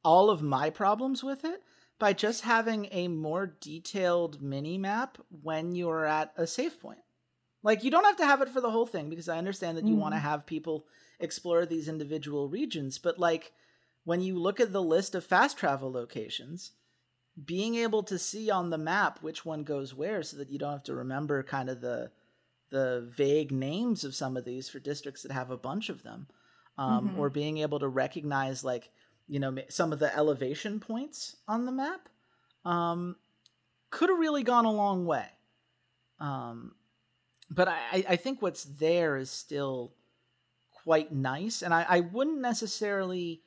all of my problems with it by just having a more detailed mini map when you're at a save point. Like you don't have to have it for the whole thing because I understand that you want to mm-hmm. have people explore these individual regions, but like when you look at the list of fast travel locations, being able to see on the map which one goes where so that you don't have to remember kind of the the vague names of some of these for districts that have a bunch of them um, Mhm. or being able to recognize like you know some of the elevation points on the map um, could have really gone a long way um, but I, I- I think what's there is still quite nice and I, I wouldn't necessarily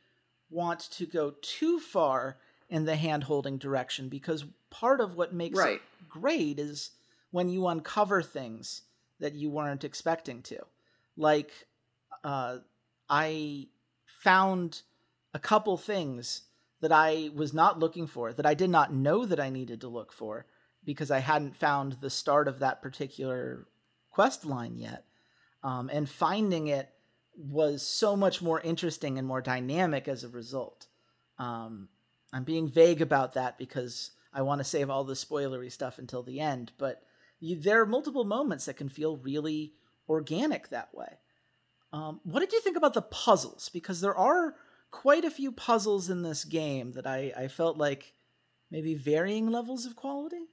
want to go too far in the hand holding direction because part of what makes Right. it great is when you uncover things that you weren't expecting to like uh, I found a couple things that I was not looking for, that I did not know that I needed to look for because I hadn't found the start of that particular quest line yet. Um, and finding it was so much more interesting and more dynamic as a result. Um, I'm being vague about that because I want to save all the spoilery stuff until the end, but you, there are multiple moments that can feel really organic that way. Um, what did you think about the puzzles? Because there are quite a few puzzles in this game that I, I felt like maybe varying levels of quality.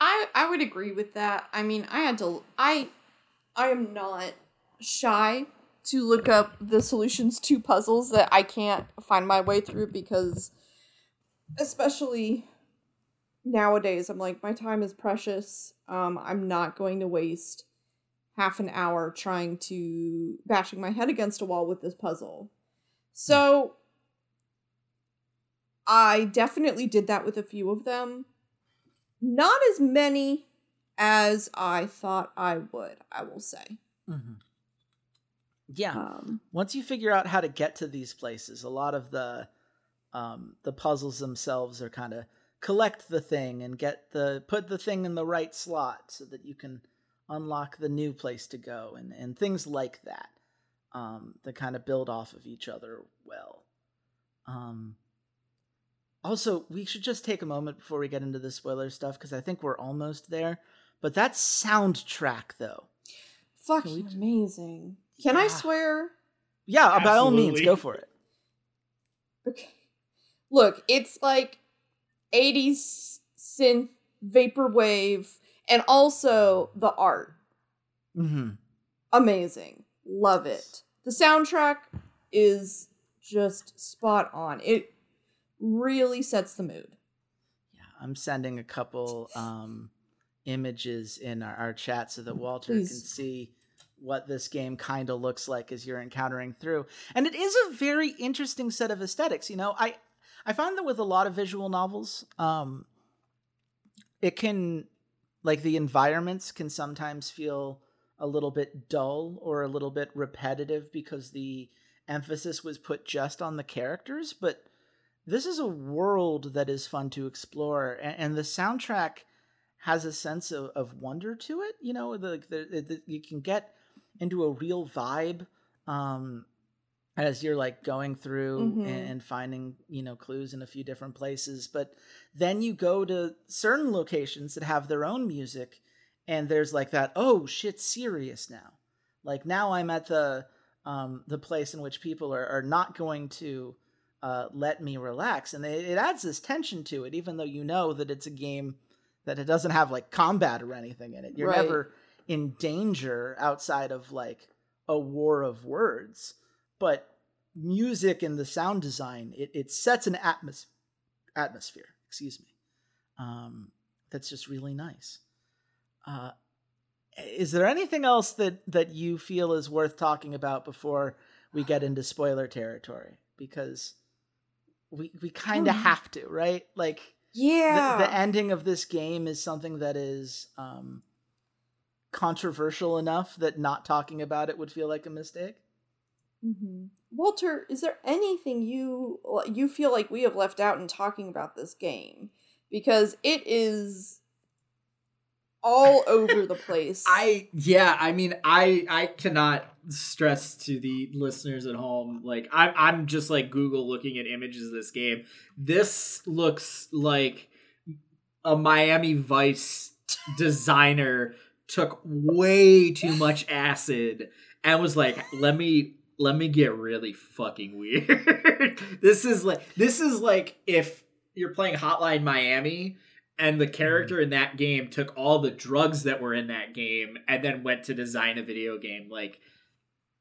I I would agree with that. I mean, I had to I I am not shy to look up the solutions to puzzles that I can't find my way through because especially nowadays i'm like my time is precious. Um i'm not going to waste half an hour trying to bashing my head against a wall with this puzzle. So i definitely did that with a few of them. Not as many as i thought i would i will say. Mm-hmm. Yeah. um Once you figure out how to get to these places, a lot of the um, the puzzles themselves are kind of collect the thing and get the put the thing in the right slot so that you can unlock the new place to go and and things like that um, that kind of build off of each other well. Um, also, we should just take a moment before we get into the spoiler stuff because I think we're almost there. But that soundtrack, though, fucking we- amazing can i swear yeah, by all means, go for it. Okay. Look, it's like 80s synth vaporwave and also the art. hmm Amazing. Love it. The soundtrack is just spot on. It really sets the mood. Yeah, I'm sending a couple um, images in our, our chat so that Walter Please. can see what this game kind of looks like as you're encountering through. And it is a very interesting set of aesthetics. You know, I I find that with a lot of visual novels, um, it can like the environments can sometimes feel a little bit dull or a little bit repetitive because the emphasis was put just on the characters, but this is a world that is fun to explore and, and the soundtrack has a sense of, of wonder to it you know the, the, the, you can get into a real vibe um, as you're like going through Mhm. and, and finding you know clues in a few different places but then you go to certain locations that have their own music and there's like that oh shit serious now like now i'm at the um, the place in which people are, are not going to uh, let me relax and it, it adds this tension to it even though you know that it's a game that it doesn't have like combat or anything in it you're Right. never in danger outside of like a war of words but music and the sound design it, it sets an atmos- atmosphere excuse me um, that's just really nice uh, is there anything else that that you feel is worth talking about before we get into spoiler territory because we we kind of Hmm. have to right like Yeah. the, the ending of this game is something that is um, controversial enough that not talking about it would feel like a mistake. Mhm. Walter, is there anything you you feel like we have left out in talking about this game? Because it is all over the place. I yeah, I mean, I I cannot stress to the listeners at home like I'm I'm just like Google looking at images of this game. This looks like a Miami Vice designer took way too much acid and was like, "Let me let me get really fucking weird." this is like this is like if you're playing Hotline Miami and the character in that game took all the drugs that were in that game and then went to design a video game like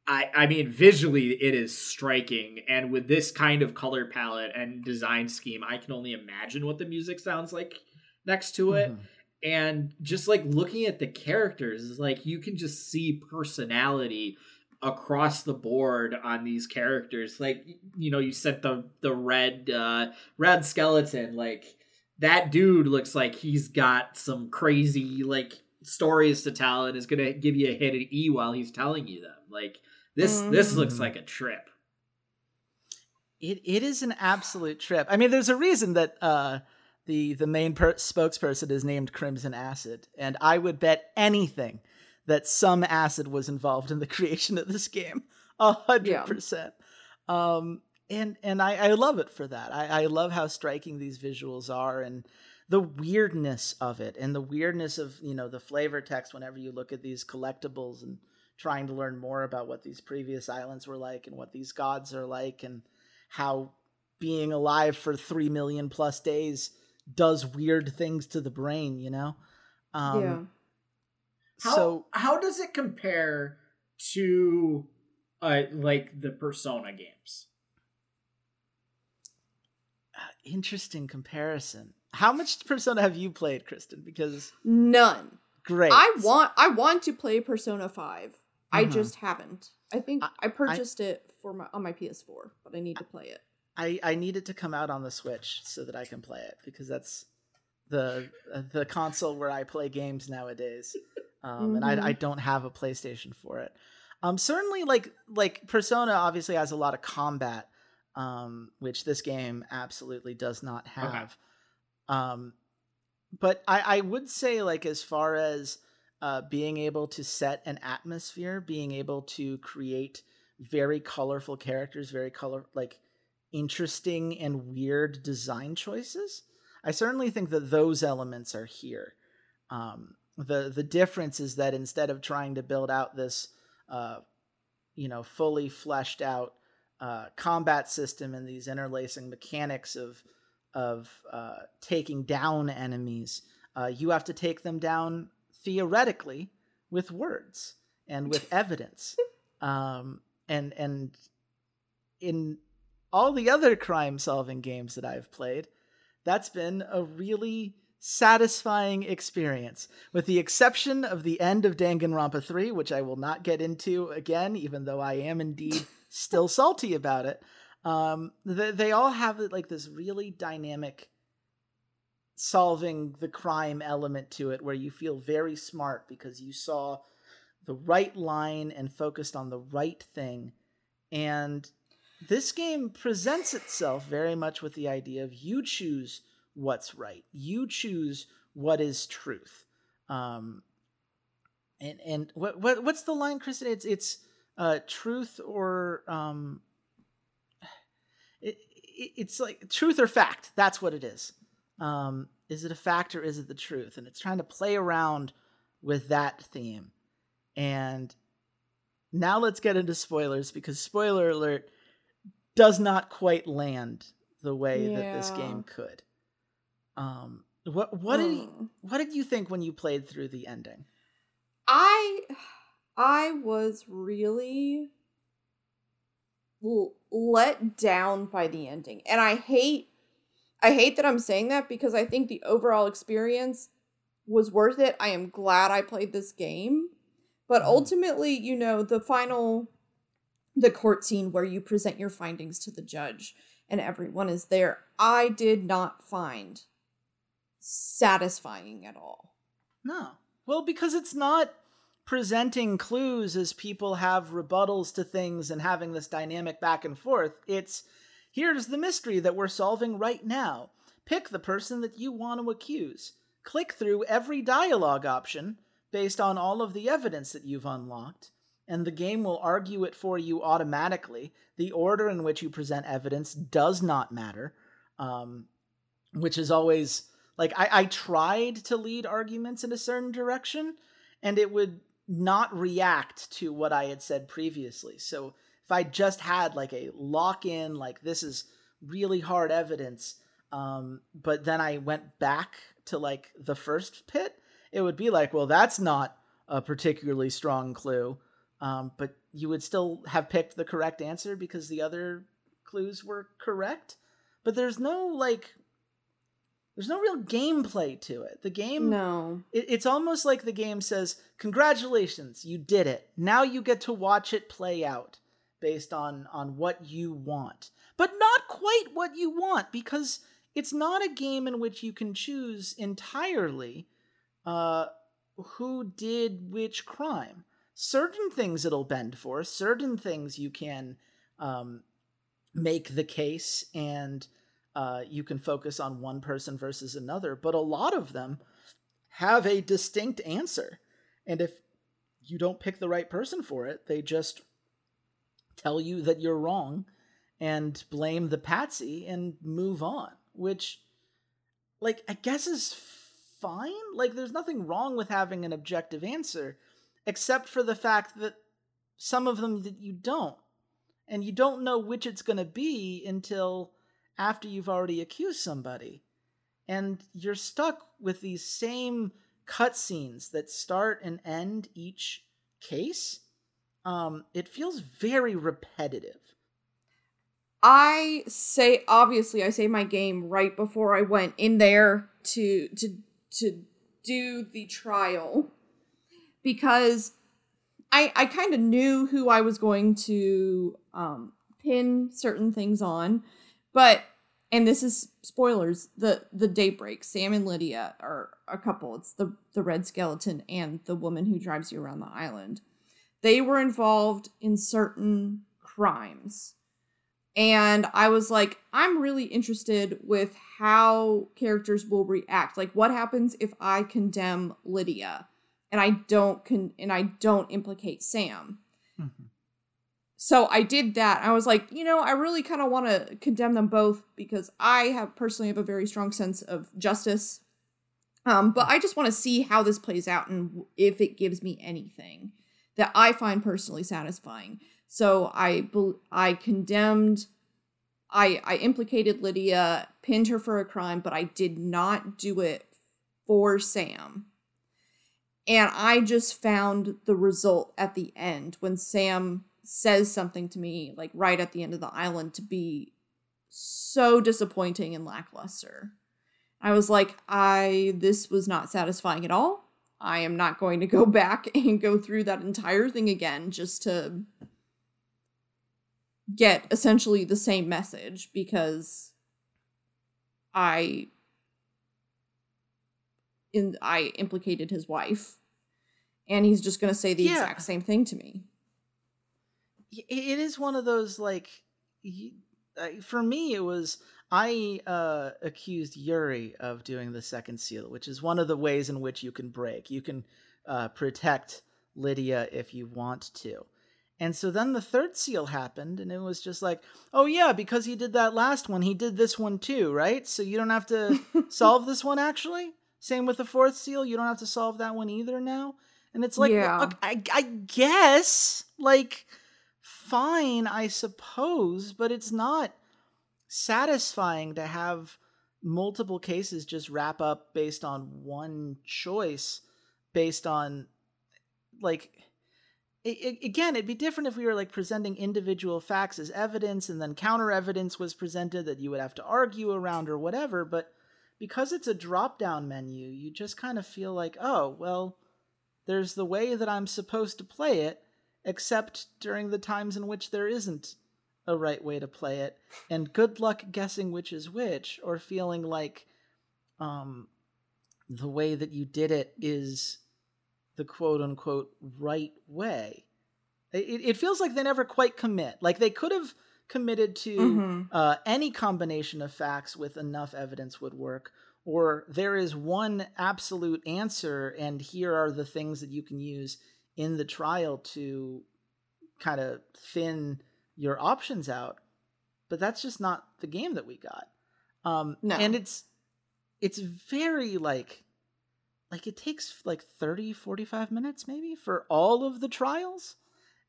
I, I mean visually it is striking and with this kind of color palette and design scheme i can only imagine what the music sounds like next to it Mhm. And just like looking at the characters is like you can just see personality across the board on these characters like you know you said the the red uh red skeleton like that dude looks like he's got some crazy like stories to tell and is gonna give you a hit at e while he's telling you them like this this looks Mhm. like a trip It it is an absolute trip. I mean, there's a reason that uh, the the main per- spokesperson is named Crimson Acid, and I would bet anything that some acid was involved in the creation of this game. A hundred percent. Um, and and I, I love it for that. I, I love how striking these visuals are, and the weirdness of it, and the weirdness of you know the flavor text. Whenever you look at these collectibles and trying to learn more about what these previous islands were like and what these gods are like, and how being alive for three million plus days does weird things to the brain. You know. Um, yeah. How So how does it compare to uh like the Persona games? interesting comparison. How much Persona have you played, Kristen? Because none. Great. I want I want to play Persona 5. I mm-hmm. just haven't. I think I, I purchased I, it for my on my PS4, but I need to play it. I I need it to come out on the Switch so that I can play it because that's the uh, the console where I play games nowadays. Um, mm-hmm. and I I mm-hmm. don't have a PlayStation for it. Um certainly like like Persona obviously has a lot of combat um which this game absolutely does not have. Okay. Um but I I would say like as far as uh, being able to set an atmosphere, being able to create very colorful characters, very color like interesting and weird design choices. I certainly think that those elements are here. Um, the the difference is that instead of trying to build out this, uh, you know, fully fleshed out uh, combat system and these interlacing mechanics of of uh, taking down enemies, uh, you have to take them down theoretically with words and with evidence. Um, and and in all the other crime solving games that I've played, that's been a really satisfying experience, with the exception of the end of Danganronpa 3, which I will not get into again, even though I am indeed still salty about it. Um, they, they all have like this really dynamic solving the crime element to it where you feel very smart because you saw the right line and focused on the right thing. And this game presents itself very much with the idea of you choose what's right, you choose what is truth. Um, and and what what what's the line, Kristen? It's it's uh, truth or um, it, it, it's like truth or fact. That's what it is. Um, is it a fact or is it the truth? And it's trying to play around with that theme. And now let's get into spoilers because spoiler alert does not quite land the way yeah. that this game could. Um, what what mm. did you, hmm. what did you think when you played through the ending? I I was really let down by the ending, and I hate I hate that I'm saying that because I think the overall experience was worth it. I am glad I played this game. But mm-hmm. ultimately, you know, the final the court scene where you present your findings to the judge and everyone is there, I did not find satisfying at all. No. Well, because it's not presenting clues as people have rebuttals to things and having this dynamic back and forth. It's Here's the mystery that we're solving right now. Pick the person that you want to accuse. Click through every dialogue option based on all of the evidence that you've unlocked, and the game will argue it for you automatically. The order in which you present evidence does not matter, um, which is always like I, I tried to lead arguments in a certain direction, and it would not react to what I had said previously. So if I just had like a lock in, like this is really hard evidence, um, but then I went back to like the first pit, it would be like, well, that's not a particularly strong clue. Um, but you would still have picked the correct answer because the other clues were correct. But there's no like there's no real gameplay to it. The game No. It, it's almost like the game says, "Congratulations, you did it. Now you get to watch it play out." based on on what you want but not quite what you want because it's not a game in which you can choose entirely uh, who did which crime certain things it'll bend for certain things you can um, make the case and uh, you can focus on one person versus another but a lot of them have a distinct answer and if you don't pick the right person for it they just tell you that you're wrong and blame the patsy and move on, which, like, I guess is fine. Like, there's nothing wrong with having an objective answer, except for the fact that some of them that you don't. And you don't know which it's going to be until after you've already accused somebody. And you're stuck with these same cutscenes that start and end each case um, it feels very repetitive. I say obviously I say my game right before I went in there to to to do the trial because I I kind of knew who I was going to um pin certain things on, but and this is spoilers the the daybreak sam and lydia are a couple. It's the the red skeleton and the woman who drives you around the island. They were involved in certain crimes. And i was like i'm really interested with how characters will react. Like what happens if i condemn lydia and i don't con- and i don't implicate sam mm-hmm. So I did that. I was like, you know, I really kind of want to condemn them both because I have personally have a very strong sense of justice. Um, but I just want to see how this plays out and if it gives me anything that I find personally satisfying. So I I condemned I I implicated Lydia, pinned her for a crime, but I did not do it for Sam. And I just found the result at the end when Sam says something to me like right at the end of the island to be so disappointing and lackluster. I was like, I this was not satisfying at all. I am not going to go back and go through that entire thing again just to get essentially the same message because I in I implicated his wife. And he's just going to say the yeah. exact same thing to me. It is one of those like for me it was i uh accused yuri of doing the second seal which is one of the ways in which you can break. You can uh protect lydia if you want to. And so then the third seal happened and it was just like oh yeah because he did that last one he did this one too right? So you don't have to solve this one actually same with the fourth seal you don't have to solve that one either now and it's like yeah. well, I, I guess like fine, I suppose, but it's not satisfying to have multiple cases just wrap up based on one choice based on like it, it, again it'd be different if we were like presenting individual facts as evidence and then counter evidence was presented that you would have to argue around or whatever but because it's a drop down menu you just kind of feel like oh well there's the way that i'm supposed to play it except during the times in which there isn't a right way to play it and good luck guessing which is which or feeling like um the way that you did it is the quote unquote right way. It, it feels like they never quite commit. Like they could have committed to mm-hmm. uh, any combination of facts with enough evidence would work or there is one absolute answer and here are the things that you can use in the trial to kind of thin your options out but that's just not the game that we got um no. and it's it's very like like it takes like 30 45 minutes maybe for all of the trials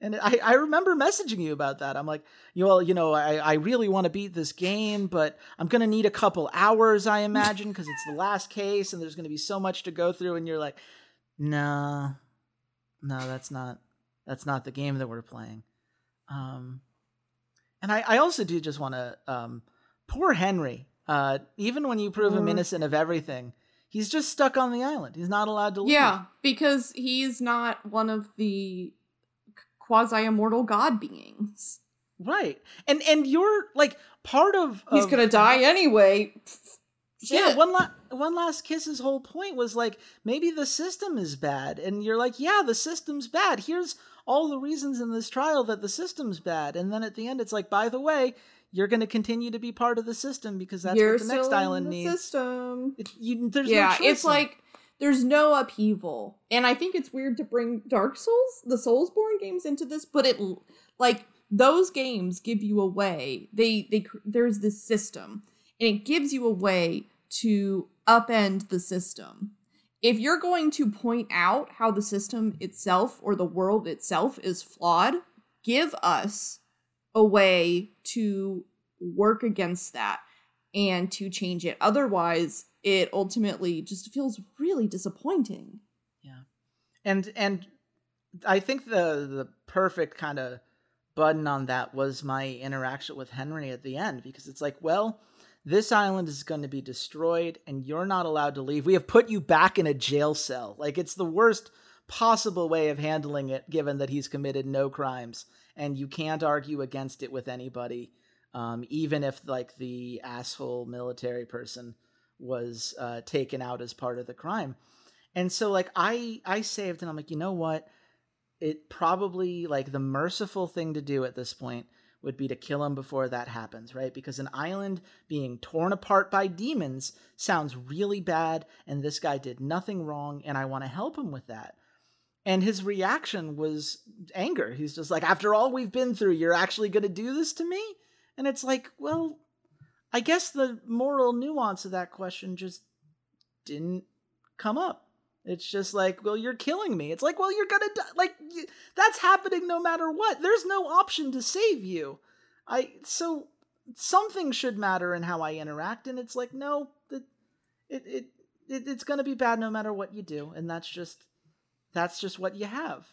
and I, I remember messaging you about that. I'm like, you well, you know, I, I really want to beat this game, but I'm gonna need a couple hours, I imagine, because it's the last case and there's gonna be so much to go through. And you're like, nah, no, that's not that's not the game that we're playing. Um, and I, I also do just want to um, poor Henry. Uh, even when you prove him innocent of everything, he's just stuck on the island. He's not allowed to leave. Yeah, because he's not one of the quasi immortal god beings. Right. And and you're like part of, of He's gonna die anyway. Shit. Yeah, one la- one last kiss's whole point was like maybe the system is bad, and you're like, yeah, the system's bad. Here's all the reasons in this trial that the system's bad, and then at the end, it's like, by the way, you're going to continue to be part of the system because that's you're what the next island needs. System. It, you, there's yeah, no it's like there's no upheaval, and I think it's weird to bring Dark Souls, the Soulsborne games, into this, but it like those games give you a way. They they there's this system, and it gives you a way to upend the system. If you're going to point out how the system itself or the world itself is flawed, give us a way to work against that and to change it. Otherwise, it ultimately just feels really disappointing. Yeah. And and I think the the perfect kind of button on that was my interaction with Henry at the end because it's like, well, this island is going to be destroyed and you're not allowed to leave. We have put you back in a jail cell. Like it's the worst possible way of handling it given that he's committed no crimes and you can't argue against it with anybody um, even if like the asshole military person was uh, taken out as part of the crime and so like i i saved and i'm like you know what it probably like the merciful thing to do at this point would be to kill him before that happens, right? Because an island being torn apart by demons sounds really bad, and this guy did nothing wrong, and I want to help him with that. And his reaction was anger. He's just like, after all we've been through, you're actually going to do this to me? And it's like, well, I guess the moral nuance of that question just didn't come up. It's just like, well, you're killing me. It's like, well, you're gonna die. Like that's happening no matter what. There's no option to save you. I so something should matter in how I interact, and it's like, no, it it it, it it's gonna be bad no matter what you do, and that's just that's just what you have.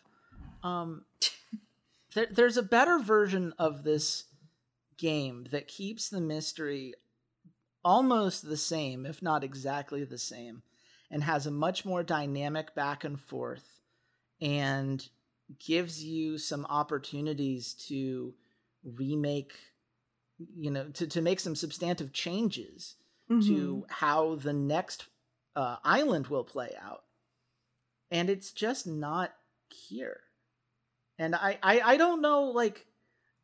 Um, there, there's a better version of this game that keeps the mystery almost the same, if not exactly the same and has a much more dynamic back and forth and gives you some opportunities to remake you know to, to make some substantive changes mm-hmm. to how the next uh, island will play out and it's just not here and I, I i don't know like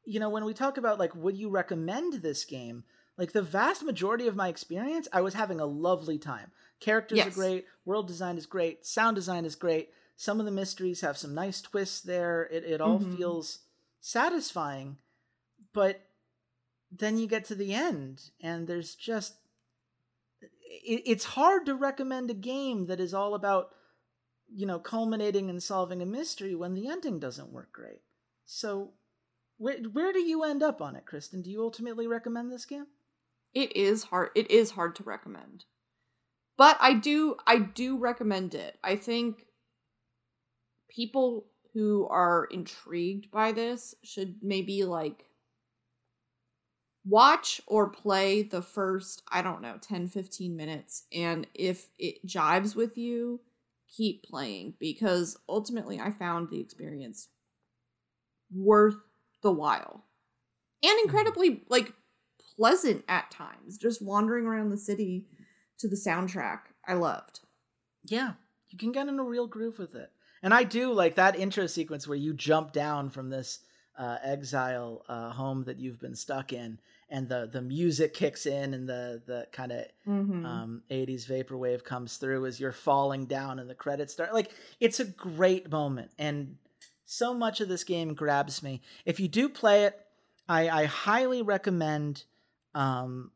you know when we talk about like would you recommend this game like the vast majority of my experience i was having a lovely time Characters yes. are great, world design is great, sound design is great. Some of the mysteries have some nice twists there. It it all mm-hmm. feels satisfying, but then you get to the end and there's just it, it's hard to recommend a game that is all about you know culminating and solving a mystery when the ending doesn't work great. So where where do you end up on it, Kristen? Do you ultimately recommend this game? It is hard. It is hard to recommend but I do I do recommend it. I think people who are intrigued by this should maybe like watch or play the first I don't know 10 15 minutes and if it jives with you keep playing because ultimately I found the experience worth the while and mm-hmm. incredibly like pleasant at times just wandering around the city to the soundtrack I loved. Yeah, you can get in a real groove with it. And I do like that intro sequence where you jump down from this uh, exile uh, home that you've been stuck in, and the the music kicks in, and the the kind of mm-hmm. um, '80s vaporwave comes through as you're falling down, and the credits start. Like it's a great moment, and so much of this game grabs me. If you do play it, I, I highly recommend um,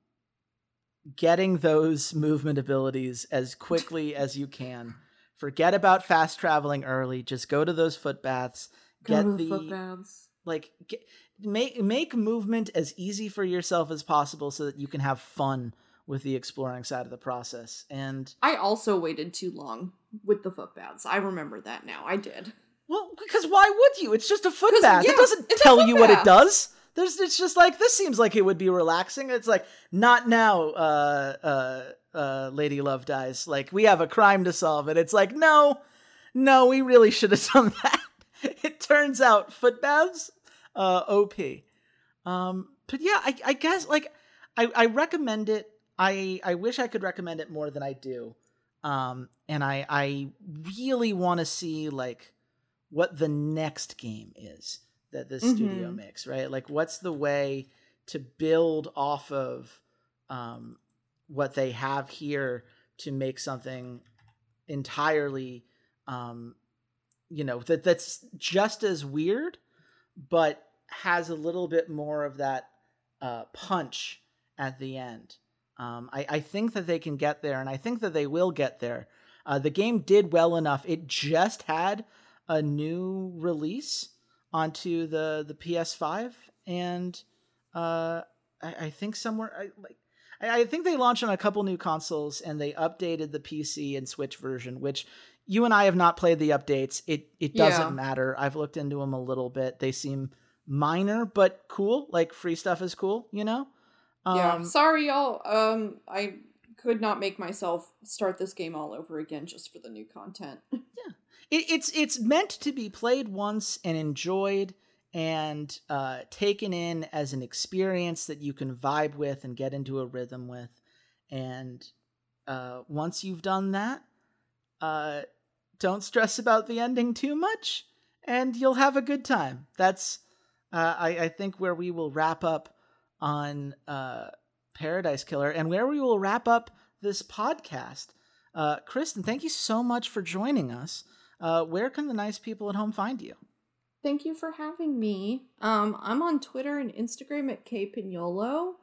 getting those movement abilities as quickly as you can. Forget about fast traveling early. Just go to those foot baths. Get the, the foot baths. Like get, make make movement as easy for yourself as possible so that you can have fun with the exploring side of the process. And I also waited too long with the foot baths. I remember that now. I did. Well, because why would you? It's just a foot bath. Yeah, it doesn't tell you bath. what it does. There's it's just like this seems like it would be relaxing. It's like not now, uh, uh, uh, Lady Love dies. Like we have a crime to solve, and it's like no, no, we really should have done that. it turns out foot baths, uh, OP. Um, but yeah, I, I guess like I, I recommend it. I I wish I could recommend it more than I do. Um, and I I really want to see like what the next game is that this mm-hmm. studio makes, right? Like, what's the way to build off of um, what they have here to make something entirely, um, you know, that that's just as weird, but has a little bit more of that uh, punch at the end. Um, I, I think that they can get there, and I think that they will get there. Uh, the game did well enough. It just had a new release onto the the PS5, and uh, I, I think somewhere I like. I, I think they launched on a couple new consoles and they updated the PC and Switch version, which you and I have not played the updates. It it doesn't yeah. matter. I've looked into them a little bit. They seem minor but cool. Like free stuff is cool, you know. Um, yeah. Sorry, y'all. Um, I could not make myself start this game all over again just for the new content. yeah, it, it's it's meant to be played once and enjoyed and uh, taken in as an experience that you can vibe with and get into a rhythm with. And uh, once you've done that, uh, don't stress about the ending too much, and you'll have a good time. That's, uh, I, I, think, where we will wrap up on uh, Paradise Killer and where we will wrap up this podcast. Uh, Kristen, thank you so much for joining us. where can the nice people at home find you? Thank you for having me. Um, I'm on Twitter and Instagram at kpignuolo.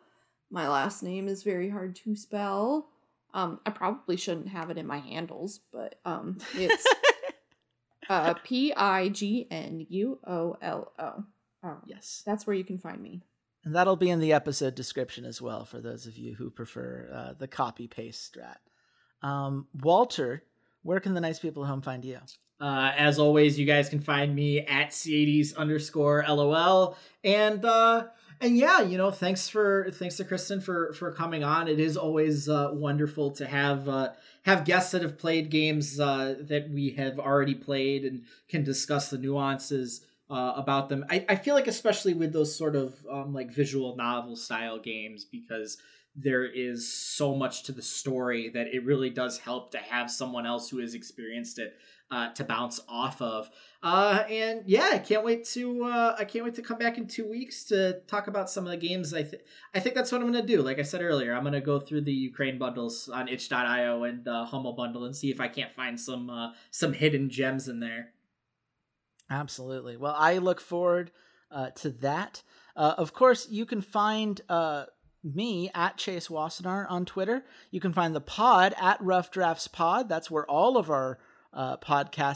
My last name is very hard to spell. Um, I probably shouldn't have it in my handles, but um, it's uh, P I G N U O L O. Um, yes, that's where you can find me. And that'll be in the episode description as well for those of you who prefer uh, the copy paste strat. Um, Walter, where can the nice people at home find you? Uh, as always, you guys can find me at C80s underscore LOL. And uh, and yeah, you know, thanks for thanks to Kristen for for coming on. It is always uh, wonderful to have uh, have guests that have played games uh, that we have already played and can discuss the nuances uh, about them. I, I feel like especially with those sort of um, like visual novel style games because there is so much to the story that it really does help to have someone else who has experienced it uh, to bounce off of. Uh, and yeah, I can't wait to uh, I can't wait to come back in two weeks to talk about some of the games. I think I think that's what I'm gonna do. Like I said earlier, I'm gonna go through the Ukraine bundles on itch.io and uh, Humble Bundle and see if I can't find some uh, some hidden gems in there. Absolutely. Well, I look forward uh, to that. Uh, of course, you can find uh, me at Chase Wassenaar on Twitter. You can find the pod at Rough Drafts Pod. That's where all of our uh,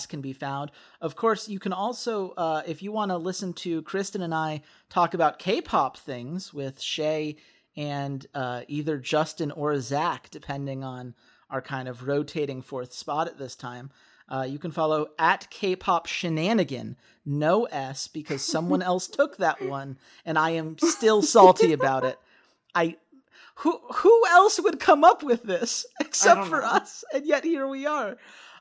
can be found. Of course, you can also, uh, if you want to listen to Kristen and I talk about K pop things with Shay and uh, either Justin or Zach, depending on our kind of rotating fourth spot at this time. Uh, you can follow at K-pop shenanigan, no S, because someone else took that one, and I am still salty about it. I who who else would come up with this except for know. us? And yet here we are.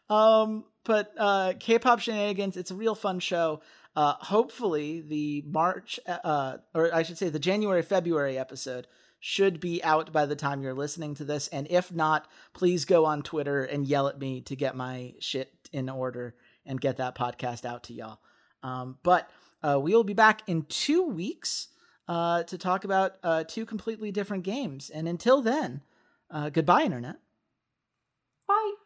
Um, but uh, K-pop shenanigans. It's a real fun show. Uh, hopefully, the March, uh, or I should say, the January February episode should be out by the time you're listening to this. And if not, please go on Twitter and yell at me to get my shit in order and get that podcast out to y'all. Um, but uh, we will be back in two weeks uh, to talk about uh, two completely different games. And until then, uh, goodbye, Internet. Bye.